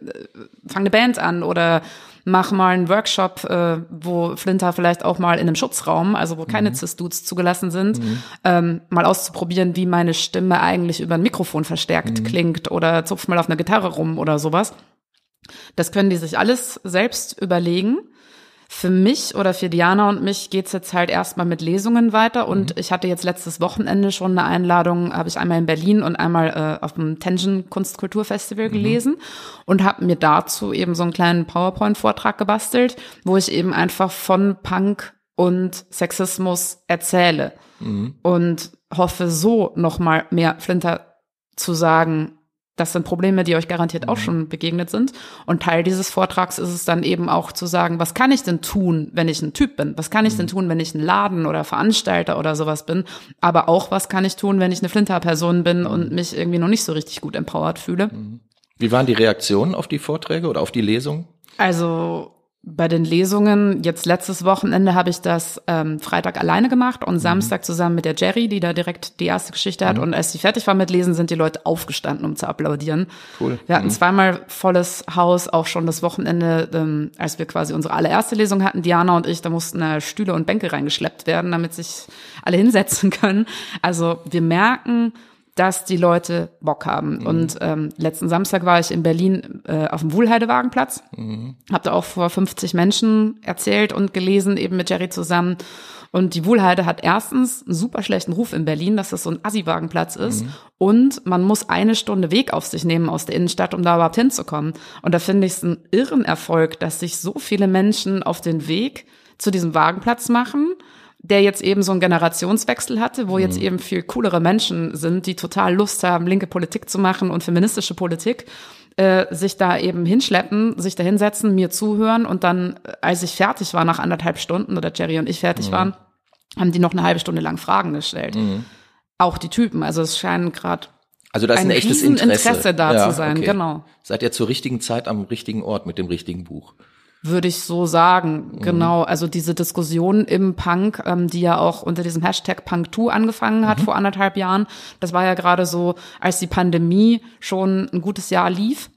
fange eine Band an oder mach mal einen Workshop, äh, wo Flinter vielleicht auch mal in einem Schutzraum, also wo keine mhm. Cis-Dudes zugelassen sind, mhm. ähm, mal auszuprobieren, wie meine Stimme eigentlich über ein Mikrofon verstärkt mhm. klingt oder zupf mal auf einer Gitarre rum oder sowas. Das können die sich alles selbst überlegen. Für mich oder für Diana und mich geht's jetzt halt erstmal mit Lesungen weiter. Und mhm. ich hatte jetzt letztes Wochenende schon eine Einladung, habe ich einmal in Berlin und einmal äh, auf dem Tension Kunstkulturfestival mhm. gelesen und habe mir dazu eben so einen kleinen PowerPoint-Vortrag gebastelt, wo ich eben einfach von Punk und Sexismus erzähle mhm. und hoffe so nochmal mehr Flinter zu sagen, das sind Probleme, die euch garantiert auch mhm. schon begegnet sind. Und Teil dieses Vortrags ist es dann eben auch zu sagen, was kann ich denn tun, wenn ich ein Typ bin? Was kann ich denn mhm. tun, wenn ich ein Laden oder Veranstalter oder sowas bin? Aber auch, was kann ich tun, wenn ich eine Flinter-Person bin und mhm. mich irgendwie noch nicht so richtig gut empowered fühle? Wie waren die Reaktionen auf die Vorträge oder auf die Lesung? Also bei den Lesungen, jetzt letztes Wochenende habe ich das ähm, Freitag alleine gemacht und mhm. Samstag zusammen mit der Jerry, die da direkt die erste Geschichte hat. Mhm. Und als sie fertig war mit Lesen, sind die Leute aufgestanden, um zu applaudieren. Cool. Wir hatten mhm. zweimal volles Haus, auch schon das Wochenende, ähm, als wir quasi unsere allererste Lesung hatten, Diana und ich, da mussten äh, Stühle und Bänke reingeschleppt werden, damit sich alle hinsetzen können. Also wir merken, dass die Leute Bock haben. Mhm. Und ähm, letzten Samstag war ich in Berlin äh, auf dem Wuhlheidewagenplatz, mhm. habe da auch vor 50 Menschen erzählt und gelesen, eben mit Jerry zusammen. Und die Wuhlheide hat erstens einen super schlechten Ruf in Berlin, dass das so ein Assi-Wagenplatz ist. Mhm. Und man muss eine Stunde Weg auf sich nehmen aus der Innenstadt, um da überhaupt hinzukommen. Und da finde ich es einen irren Erfolg, dass sich so viele Menschen auf den Weg zu diesem Wagenplatz machen der jetzt eben so einen Generationswechsel hatte, wo jetzt mhm. eben viel coolere Menschen sind, die total Lust haben, linke Politik zu machen und feministische Politik, äh, sich da eben hinschleppen, sich da hinsetzen, mir zuhören und dann, als ich fertig war, nach anderthalb Stunden oder Jerry und ich fertig mhm. waren, haben die noch eine halbe Stunde lang Fragen gestellt. Mhm. Auch die Typen, also es scheinen gerade also da ist ein, ein echtes Interesse. Interesse da ja, zu sein, okay. genau. Seid ihr zur richtigen Zeit am richtigen Ort mit dem richtigen Buch? Würde ich so sagen. Mhm. Genau. Also diese Diskussion im Punk, ähm, die ja auch unter diesem Hashtag Punk2 angefangen hat mhm. vor anderthalb Jahren. Das war ja gerade so, als die Pandemie schon ein gutes Jahr lief.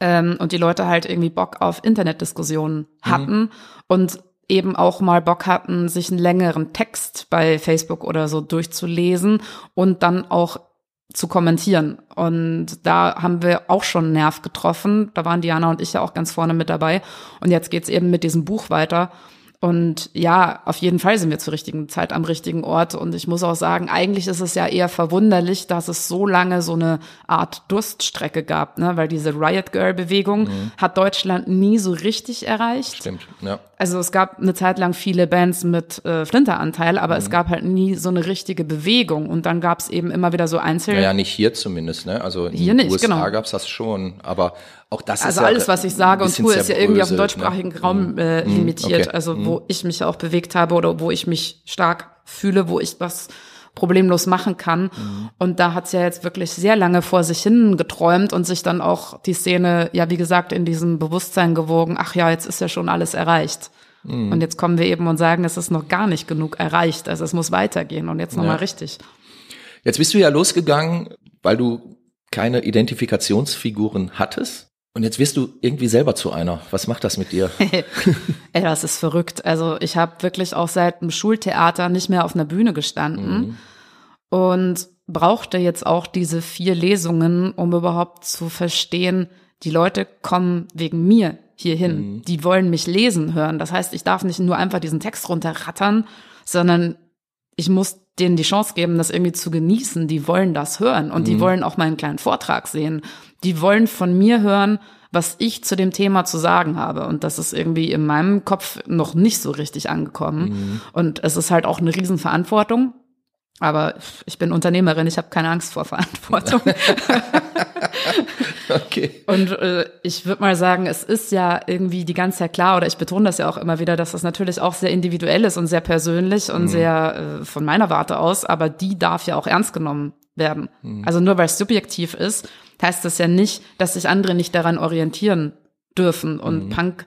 Ähm, und die Leute halt irgendwie Bock auf Internetdiskussionen mhm. hatten mhm. und eben auch mal Bock hatten, sich einen längeren Text bei Facebook oder so durchzulesen und dann auch zu kommentieren. Und da haben wir auch schon einen Nerv getroffen. Da waren Diana und ich ja auch ganz vorne mit dabei. Und jetzt geht's eben mit diesem Buch weiter. Und ja, auf jeden Fall sind wir zur richtigen Zeit am richtigen Ort. Und ich muss auch sagen, eigentlich ist es ja eher verwunderlich, dass es so lange so eine Art Durststrecke gab, ne? weil diese Riot Girl Bewegung mhm. hat Deutschland nie so richtig erreicht. Stimmt, ja. Also es gab eine Zeit lang viele Bands mit äh, Flinteranteil, aber mhm. es gab halt nie so eine richtige Bewegung. Und dann gab es eben immer wieder so Einzel. Naja, nicht hier zumindest, ne? Also in hier den nicht, USA genau. gab es das schon, aber auch das also ist alles, was ich sage und tue, ist ja irgendwie auf den deutschsprachigen ne? Raum äh, mhm. limitiert. Okay. Also wo mhm. ich mich auch bewegt habe oder wo ich mich stark fühle, wo ich was problemlos machen kann. Mhm. Und da hat's ja jetzt wirklich sehr lange vor sich hin geträumt und sich dann auch die Szene, ja, wie gesagt, in diesem Bewusstsein gewogen, ach ja, jetzt ist ja schon alles erreicht. Mhm. Und jetzt kommen wir eben und sagen, es ist noch gar nicht genug erreicht. Also es muss weitergehen und jetzt nochmal ja. richtig. Jetzt bist du ja losgegangen, weil du keine Identifikationsfiguren hattest. Und jetzt wirst du irgendwie selber zu einer. Was macht das mit dir? Ey, das ist verrückt. Also ich habe wirklich auch seit dem Schultheater nicht mehr auf einer Bühne gestanden mhm. und brauchte jetzt auch diese vier Lesungen, um überhaupt zu verstehen, die Leute kommen wegen mir hierhin. Mhm. Die wollen mich lesen hören. Das heißt, ich darf nicht nur einfach diesen Text runterrattern, sondern ich muss denen die Chance geben, das irgendwie zu genießen. Die wollen das hören und mhm. die wollen auch meinen kleinen Vortrag sehen. Die wollen von mir hören, was ich zu dem Thema zu sagen habe. Und das ist irgendwie in meinem Kopf noch nicht so richtig angekommen. Mhm. Und es ist halt auch eine Riesenverantwortung. Aber ich bin Unternehmerin, ich habe keine Angst vor Verantwortung. okay. Und äh, ich würde mal sagen, es ist ja irgendwie die ganze Zeit klar, oder ich betone das ja auch immer wieder, dass das natürlich auch sehr individuell ist und sehr persönlich und mhm. sehr äh, von meiner Warte aus, aber die darf ja auch ernst genommen werden. Mhm. Also nur weil es subjektiv ist, heißt das ja nicht, dass sich andere nicht daran orientieren dürfen. Und mhm. Punk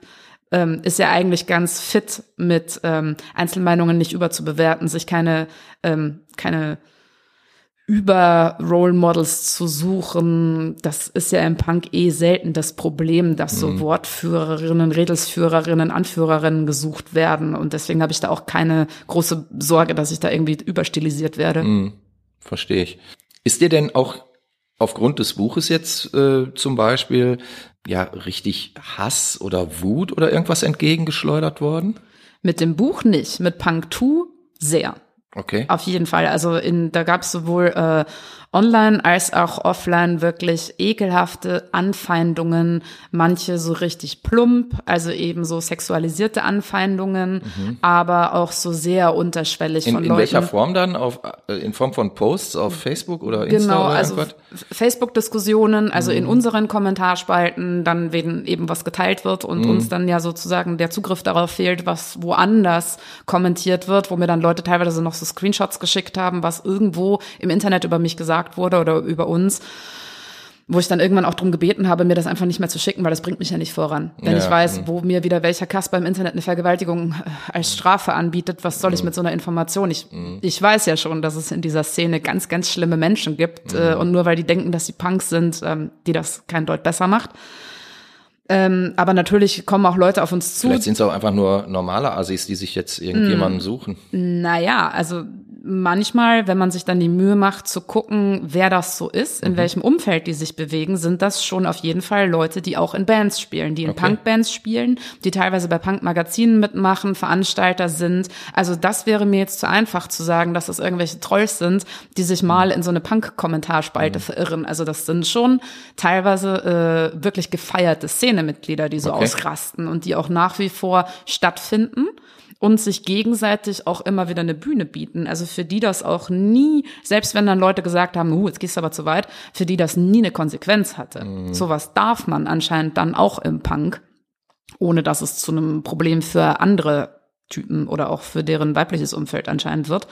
ähm, ist ja eigentlich ganz fit mit ähm, Einzelmeinungen nicht überzubewerten, sich keine, ähm, keine über Role Models zu suchen, das ist ja im Punk eh selten das Problem, dass so mhm. Wortführerinnen, Redelsführerinnen, Anführerinnen gesucht werden. Und deswegen habe ich da auch keine große Sorge, dass ich da irgendwie überstilisiert werde. Mhm. Verstehe ich. Ist dir denn auch aufgrund des Buches jetzt äh, zum Beispiel ja richtig Hass oder Wut oder irgendwas entgegengeschleudert worden? Mit dem Buch nicht, mit Punk 2 sehr. Okay. Auf jeden Fall. Also in, da gab es sowohl äh, online als auch offline wirklich ekelhafte Anfeindungen, manche so richtig plump, also eben so sexualisierte Anfeindungen, mhm. aber auch so sehr unterschwellig in, von in Leuten. In welcher Form dann? Auf, äh, in Form von Posts auf Facebook oder Insta genau, oder also Facebook-Diskussionen, also mhm. in unseren Kommentarspalten, dann wenn eben was geteilt wird und mhm. uns dann ja sozusagen der Zugriff darauf fehlt, was woanders kommentiert wird, wo mir dann Leute teilweise noch so Screenshots geschickt haben, was irgendwo im Internet über mich gesagt wurde oder über uns wo ich dann irgendwann auch drum gebeten habe, mir das einfach nicht mehr zu schicken, weil das bringt mich ja nicht voran. Wenn ja, ich weiß, mh. wo mir wieder welcher Kasper im Internet eine Vergewaltigung äh, als Strafe anbietet, was soll mh. ich mit so einer Information? Ich, mh. ich weiß ja schon, dass es in dieser Szene ganz, ganz schlimme Menschen gibt äh, und nur weil die denken, dass sie Punks sind, ähm, die das kein Deut besser macht. Ähm, aber natürlich kommen auch Leute auf uns zu. Vielleicht sind es auch einfach nur normale Assis, die sich jetzt irgendjemanden suchen. Naja, also manchmal, wenn man sich dann die Mühe macht zu gucken, wer das so ist, in mhm. welchem Umfeld die sich bewegen, sind das schon auf jeden Fall Leute, die auch in Bands spielen, die in okay. Punkbands spielen, die teilweise bei Punkmagazinen mitmachen, Veranstalter sind. Also das wäre mir jetzt zu einfach zu sagen, dass das irgendwelche Trolls sind, die sich mal in so eine Punk-Kommentarspalte mhm. verirren. Also das sind schon teilweise äh, wirklich gefeierte Szenemitglieder, die so okay. ausrasten und die auch nach wie vor stattfinden und sich gegenseitig auch immer wieder eine Bühne bieten. Also für die das auch nie, selbst wenn dann Leute gesagt haben, uh, jetzt gehst du aber zu weit, für die das nie eine Konsequenz hatte. Mhm. Sowas darf man anscheinend dann auch im Punk, ohne dass es zu einem Problem für andere Typen oder auch für deren weibliches Umfeld anscheinend wird.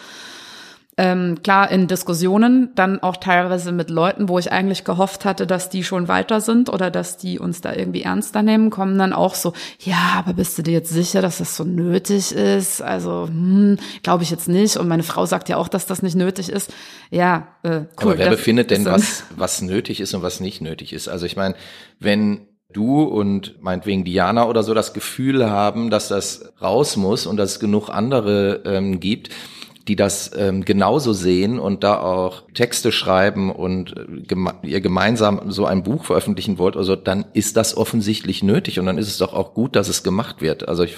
Ähm, klar, in Diskussionen dann auch teilweise mit Leuten, wo ich eigentlich gehofft hatte, dass die schon weiter sind oder dass die uns da irgendwie ernster nehmen, kommen dann auch so, ja, aber bist du dir jetzt sicher, dass das so nötig ist? Also, hm, glaube ich jetzt nicht. Und meine Frau sagt ja auch, dass das nicht nötig ist. Ja, äh, cool. Aber wer befindet denn, was, was nötig ist und was nicht nötig ist? Also ich meine, wenn du und meinetwegen Diana oder so das Gefühl haben, dass das raus muss und dass es genug andere ähm, gibt, die das ähm, genauso sehen und da auch Texte schreiben und äh, geme ihr gemeinsam so ein Buch veröffentlichen wollt, also dann ist das offensichtlich nötig und dann ist es doch auch gut, dass es gemacht wird. Also ich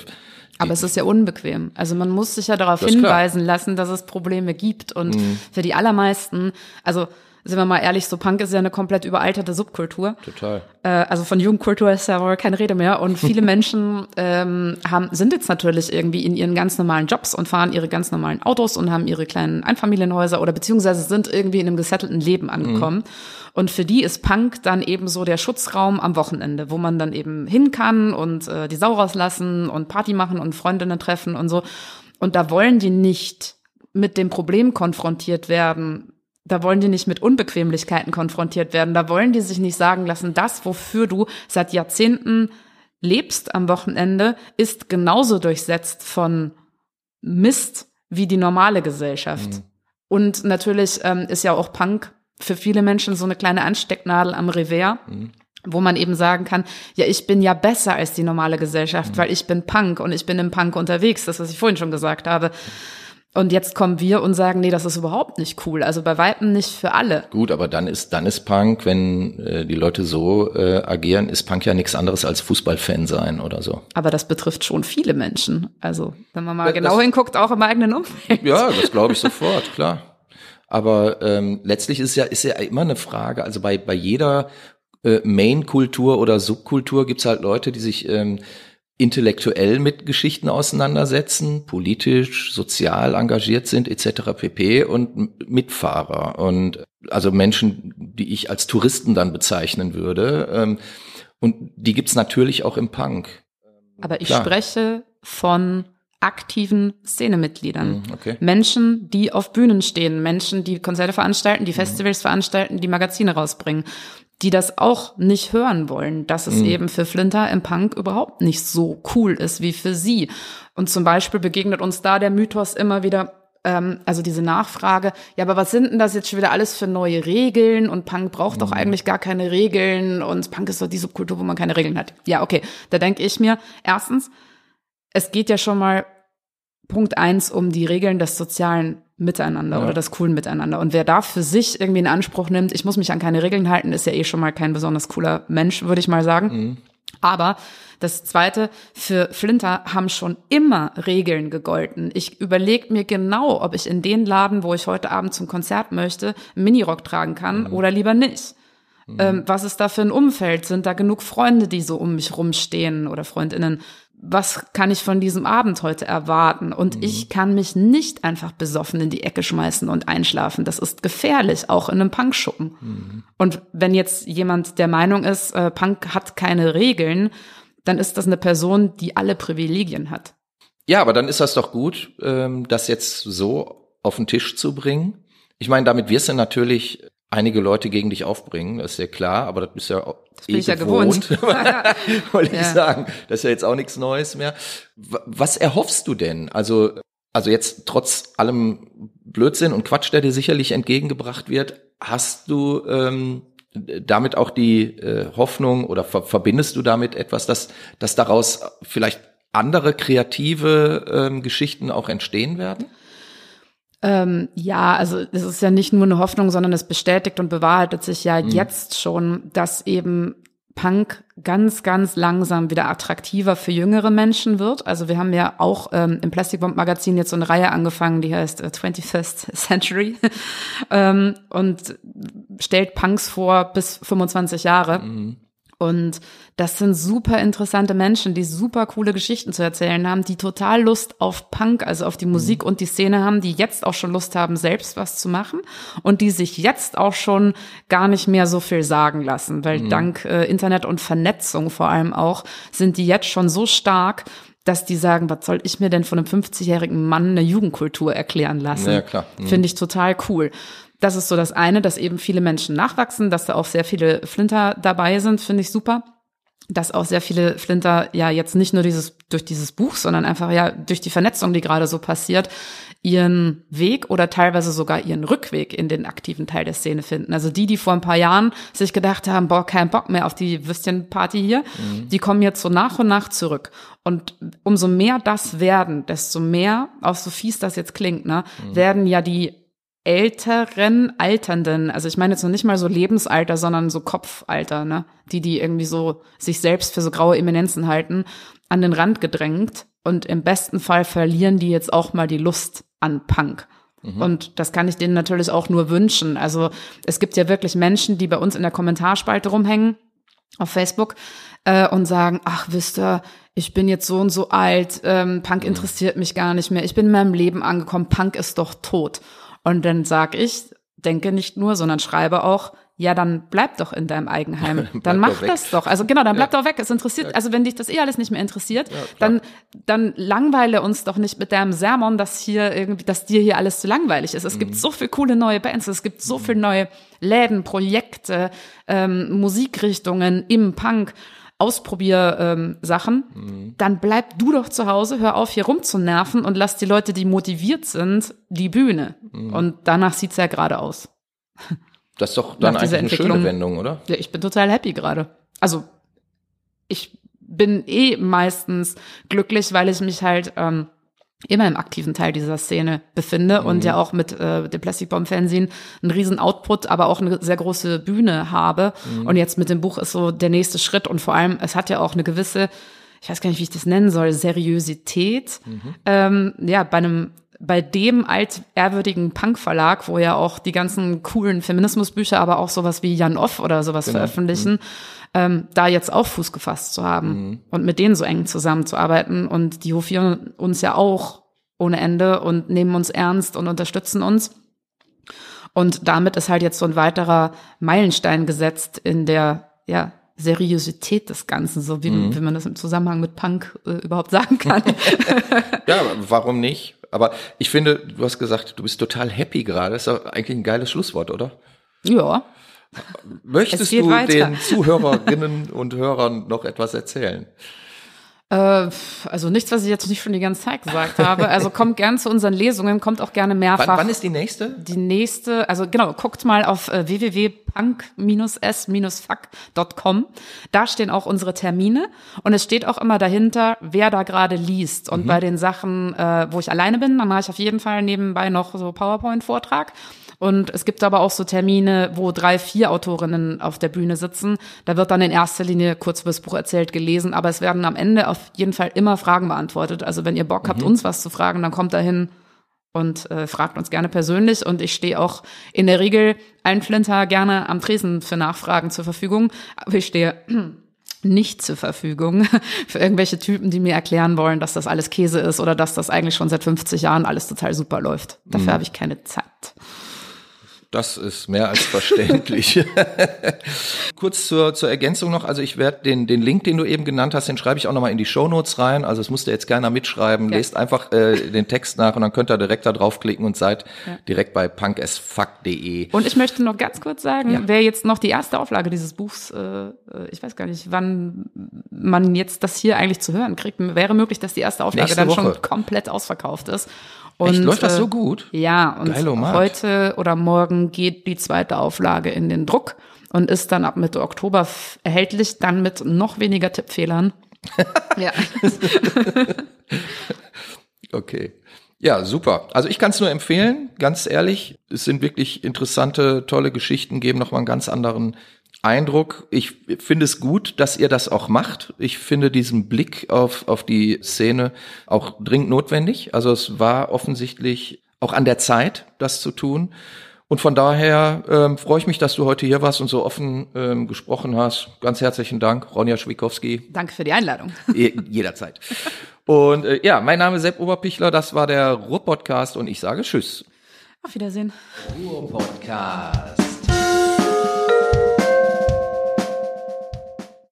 aber es ist ja unbequem. Also man muss sich ja darauf hinweisen klar. lassen, dass es Probleme gibt. Und mhm. für die allermeisten, also sind wir mal ehrlich, so Punk ist ja eine komplett überalterte Subkultur. Total. Äh, also von Jugendkultur ist ja wohl keine Rede mehr. Und viele Menschen ähm, haben, sind jetzt natürlich irgendwie in ihren ganz normalen Jobs und fahren ihre ganz normalen Autos und haben ihre kleinen Einfamilienhäuser oder beziehungsweise sind irgendwie in einem gesettelten Leben angekommen. Mhm. Und für die ist Punk dann eben so der Schutzraum am Wochenende, wo man dann eben hin kann und äh, die Sau rauslassen und Party machen und Freundinnen treffen und so. Und da wollen die nicht mit dem Problem konfrontiert werden, da wollen die nicht mit Unbequemlichkeiten konfrontiert werden. Da wollen die sich nicht sagen lassen, das, wofür du seit Jahrzehnten lebst am Wochenende, ist genauso durchsetzt von Mist wie die normale Gesellschaft. Mhm. Und natürlich ähm, ist ja auch Punk für viele Menschen so eine kleine Anstecknadel am Revers. Mhm wo man eben sagen kann, ja, ich bin ja besser als die normale Gesellschaft, mhm. weil ich bin Punk und ich bin im Punk unterwegs, das, was ich vorhin schon gesagt habe. Und jetzt kommen wir und sagen, nee, das ist überhaupt nicht cool. Also bei Weitem nicht für alle. Gut, aber dann ist dann ist Punk, wenn äh, die Leute so äh, agieren, ist Punk ja nichts anderes als Fußballfan sein oder so. Aber das betrifft schon viele Menschen. Also wenn man mal das, genau hinguckt, auch im eigenen Umfeld. Ja, das glaube ich sofort, klar. Aber ähm, letztlich ist ja ist ja immer eine Frage. Also bei bei jeder äh, Main-Kultur oder Subkultur gibt's halt Leute, die sich ähm, intellektuell mit Geschichten auseinandersetzen, politisch, sozial engagiert sind etc. pp. und Mitfahrer und also Menschen, die ich als Touristen dann bezeichnen würde. Ähm, und die gibt's natürlich auch im Punk. Aber ich Klar. spreche von aktiven Szenemitgliedern. Hm, okay. Menschen, die auf Bühnen stehen, Menschen, die Konzerte veranstalten, die. Festivals veranstalten, die Magazine rausbringen die das auch nicht hören wollen, dass es mhm. eben für Flinter im Punk überhaupt nicht so cool ist wie für sie. Und zum Beispiel begegnet uns da der Mythos immer wieder, ähm, also diese Nachfrage, ja, aber was sind denn das jetzt schon wieder alles für neue Regeln? Und Punk braucht mhm. doch eigentlich gar keine Regeln und Punk ist doch die Subkultur, wo man keine Regeln hat. Ja, okay, da denke ich mir, erstens, es geht ja schon mal Punkt eins um die Regeln des sozialen Miteinander ja. oder das coolen Miteinander. Und wer da für sich irgendwie in Anspruch nimmt, ich muss mich an keine Regeln halten, ist ja eh schon mal kein besonders cooler Mensch, würde ich mal sagen. Mhm. Aber das Zweite, für Flinter haben schon immer Regeln gegolten. Ich überlege mir genau, ob ich in den Laden, wo ich heute Abend zum Konzert möchte, Minirock tragen kann mhm. oder lieber nicht. Mhm. Ähm, was ist da für ein Umfeld? Sind da genug Freunde, die so um mich rumstehen oder Freundinnen? Was kann ich von diesem Abend heute erwarten? Und mhm. ich kann mich nicht einfach besoffen in die Ecke schmeißen und einschlafen. Das ist gefährlich, auch in einem Punkschuppen. Mhm. Und wenn jetzt jemand der Meinung ist, äh, Punk hat keine Regeln, dann ist das eine Person, die alle Privilegien hat. Ja, aber dann ist das doch gut, ähm, das jetzt so auf den Tisch zu bringen. Ich meine, damit wirst du natürlich einige Leute gegen dich aufbringen, das ist ja klar, aber das ist ja das bin eh ich ja gewohnt, wollte ich ja. sagen. Das ist ja jetzt auch nichts Neues mehr. Was erhoffst du denn? Also, also jetzt trotz allem Blödsinn und Quatsch, der dir sicherlich entgegengebracht wird, hast du ähm, damit auch die äh, Hoffnung oder ver verbindest du damit etwas, dass, dass daraus vielleicht andere kreative ähm, Geschichten auch entstehen werden? Ähm, ja, also es ist ja nicht nur eine Hoffnung, sondern es bestätigt und bewahrheitet sich ja mhm. jetzt schon, dass eben Punk ganz, ganz langsam wieder attraktiver für jüngere Menschen wird. Also wir haben ja auch ähm, im Plastic Bomb Magazin jetzt so eine Reihe angefangen, die heißt äh, 21st Century ähm, und stellt Punks vor bis 25 Jahre. Mhm. Und das sind super interessante Menschen, die super coole Geschichten zu erzählen haben, die total Lust auf Punk, also auf die Musik mhm. und die Szene haben, die jetzt auch schon Lust haben, selbst was zu machen und die sich jetzt auch schon gar nicht mehr so viel sagen lassen, weil mhm. dank äh, Internet und Vernetzung vor allem auch sind die jetzt schon so stark, dass die sagen, was soll ich mir denn von einem 50-jährigen Mann eine Jugendkultur erklären lassen? Ja, klar. Mhm. Finde ich total cool. Das ist so das eine, dass eben viele Menschen nachwachsen, dass da auch sehr viele Flinter dabei sind, finde ich super. Dass auch sehr viele Flinter ja jetzt nicht nur dieses durch dieses Buch, sondern einfach ja durch die Vernetzung, die gerade so passiert, ihren Weg oder teilweise sogar ihren Rückweg in den aktiven Teil der Szene finden. Also die, die vor ein paar Jahren sich gedacht haben, boah, kein Bock mehr auf die Würstchenparty hier, mhm. die kommen jetzt so nach und nach zurück. Und umso mehr das werden, desto mehr, auch so fies das jetzt klingt, ne, mhm. werden ja die älteren Alternden, also ich meine jetzt noch nicht mal so Lebensalter, sondern so Kopfalter, ne? Die, die irgendwie so sich selbst für so graue Eminenzen halten, an den Rand gedrängt und im besten Fall verlieren die jetzt auch mal die Lust an Punk. Mhm. Und das kann ich denen natürlich auch nur wünschen. Also es gibt ja wirklich Menschen, die bei uns in der Kommentarspalte rumhängen auf Facebook äh, und sagen, ach wisst ihr, ich bin jetzt so und so alt, ähm, Punk mhm. interessiert mich gar nicht mehr, ich bin in meinem Leben angekommen, Punk ist doch tot. Und dann sag ich, denke nicht nur, sondern schreibe auch, ja, dann bleib doch in deinem Eigenheim. Dann mach das doch. Also genau, dann bleib ja. doch weg. Es interessiert, ja. also wenn dich das eh alles nicht mehr interessiert, ja, dann, dann langweile uns doch nicht mit deinem Sermon, dass hier irgendwie, dass dir hier alles zu langweilig ist. Es mhm. gibt so viel coole neue Bands, es gibt so mhm. viel neue Läden, Projekte, ähm, Musikrichtungen im Punk. Ausprobier-Sachen, ähm, mhm. dann bleib du doch zu Hause, hör auf, hier rumzunerven und lass die Leute, die motiviert sind, die Bühne. Mhm. Und danach sieht's ja gerade aus. Das ist doch dann eigentlich eine schöne Wendung, oder? Ja, ich bin total happy gerade. Also ich bin eh meistens glücklich, weil ich mich halt ähm, immer im aktiven Teil dieser Szene befinde mhm. und ja auch mit äh, dem Plastic Bomb Fernsehen einen riesen Output, aber auch eine sehr große Bühne habe. Mhm. Und jetzt mit dem Buch ist so der nächste Schritt und vor allem, es hat ja auch eine gewisse, ich weiß gar nicht, wie ich das nennen soll, Seriosität. Mhm. Ähm, ja, bei einem bei dem altehrwürdigen Punk-Verlag, wo ja auch die ganzen coolen Feminismusbücher, aber auch sowas wie Jan Off oder sowas genau. veröffentlichen, mhm. ähm, da jetzt auch Fuß gefasst zu haben mhm. und mit denen so eng zusammenzuarbeiten. Und die hofieren uns ja auch ohne Ende und nehmen uns ernst und unterstützen uns. Und damit ist halt jetzt so ein weiterer Meilenstein gesetzt in der, ja, Seriosität des Ganzen, so wie, mhm. wie man das im Zusammenhang mit Punk äh, überhaupt sagen kann. ja, warum nicht? Aber ich finde, du hast gesagt, du bist total happy gerade. Das ist doch eigentlich ein geiles Schlusswort, oder? Ja. Möchtest du weiter. den Zuhörerinnen und Hörern noch etwas erzählen? Äh, also nichts, was ich jetzt nicht schon die ganze Zeit gesagt habe. Also kommt gern zu unseren Lesungen, kommt auch gerne mehrfach. Wann, wann ist die nächste? Die nächste, also genau, guckt mal auf äh, www punk-s-fuck.com. Da stehen auch unsere Termine und es steht auch immer dahinter, wer da gerade liest. Und mhm. bei den Sachen, äh, wo ich alleine bin, dann mache ich auf jeden Fall nebenbei noch so PowerPoint-Vortrag. Und es gibt aber auch so Termine, wo drei, vier Autorinnen auf der Bühne sitzen. Da wird dann in erster Linie kurz über das Buch erzählt, gelesen, aber es werden am Ende auf jeden Fall immer Fragen beantwortet. Also wenn ihr Bock habt, mhm. uns was zu fragen, dann kommt dahin und äh, fragt uns gerne persönlich. Und ich stehe auch in der Regel allen Flinter gerne am Tresen für Nachfragen zur Verfügung. Aber ich stehe nicht zur Verfügung für irgendwelche Typen, die mir erklären wollen, dass das alles Käse ist oder dass das eigentlich schon seit 50 Jahren alles total super läuft. Dafür mhm. habe ich keine Zeit. Das ist mehr als verständlich. Kurz zur, zur Ergänzung noch, also ich werde den, den Link, den du eben genannt hast, den schreibe ich auch nochmal in die Show Notes rein. Also es musst du jetzt gerne mitschreiben. Ja. Lest einfach äh, den Text nach und dann könnt ihr direkt da draufklicken und seid ja. direkt bei punkasfuck.de. Und ich möchte noch ganz kurz sagen, ja. wer jetzt noch die erste Auflage dieses Buchs, äh, äh, ich weiß gar nicht, wann man jetzt das hier eigentlich zu hören kriegt, wäre möglich, dass die erste Auflage Nächste dann Woche. schon komplett ausverkauft ist. Und, Echt, läuft das so äh, gut? Ja, und heute oder morgen geht die zweite Auflage in den Druck und ist dann ab Mitte Oktober erhältlich, dann mit noch weniger Tippfehlern. ja. okay. Ja, super. Also ich kann es nur empfehlen, ganz ehrlich. Es sind wirklich interessante, tolle Geschichten, geben nochmal einen ganz anderen Eindruck. Ich finde es gut, dass ihr das auch macht. Ich finde diesen Blick auf, auf die Szene auch dringend notwendig. Also es war offensichtlich auch an der Zeit, das zu tun. Und von daher ähm, freue ich mich, dass du heute hier warst und so offen ähm, gesprochen hast. Ganz herzlichen Dank, Ronja Schwikowski. Danke für die Einladung. jederzeit. Und äh, ja, mein Name ist Sepp Oberpichler, das war der Ruhr-Podcast und ich sage Tschüss. Auf Wiedersehen. Ruhr-Podcast.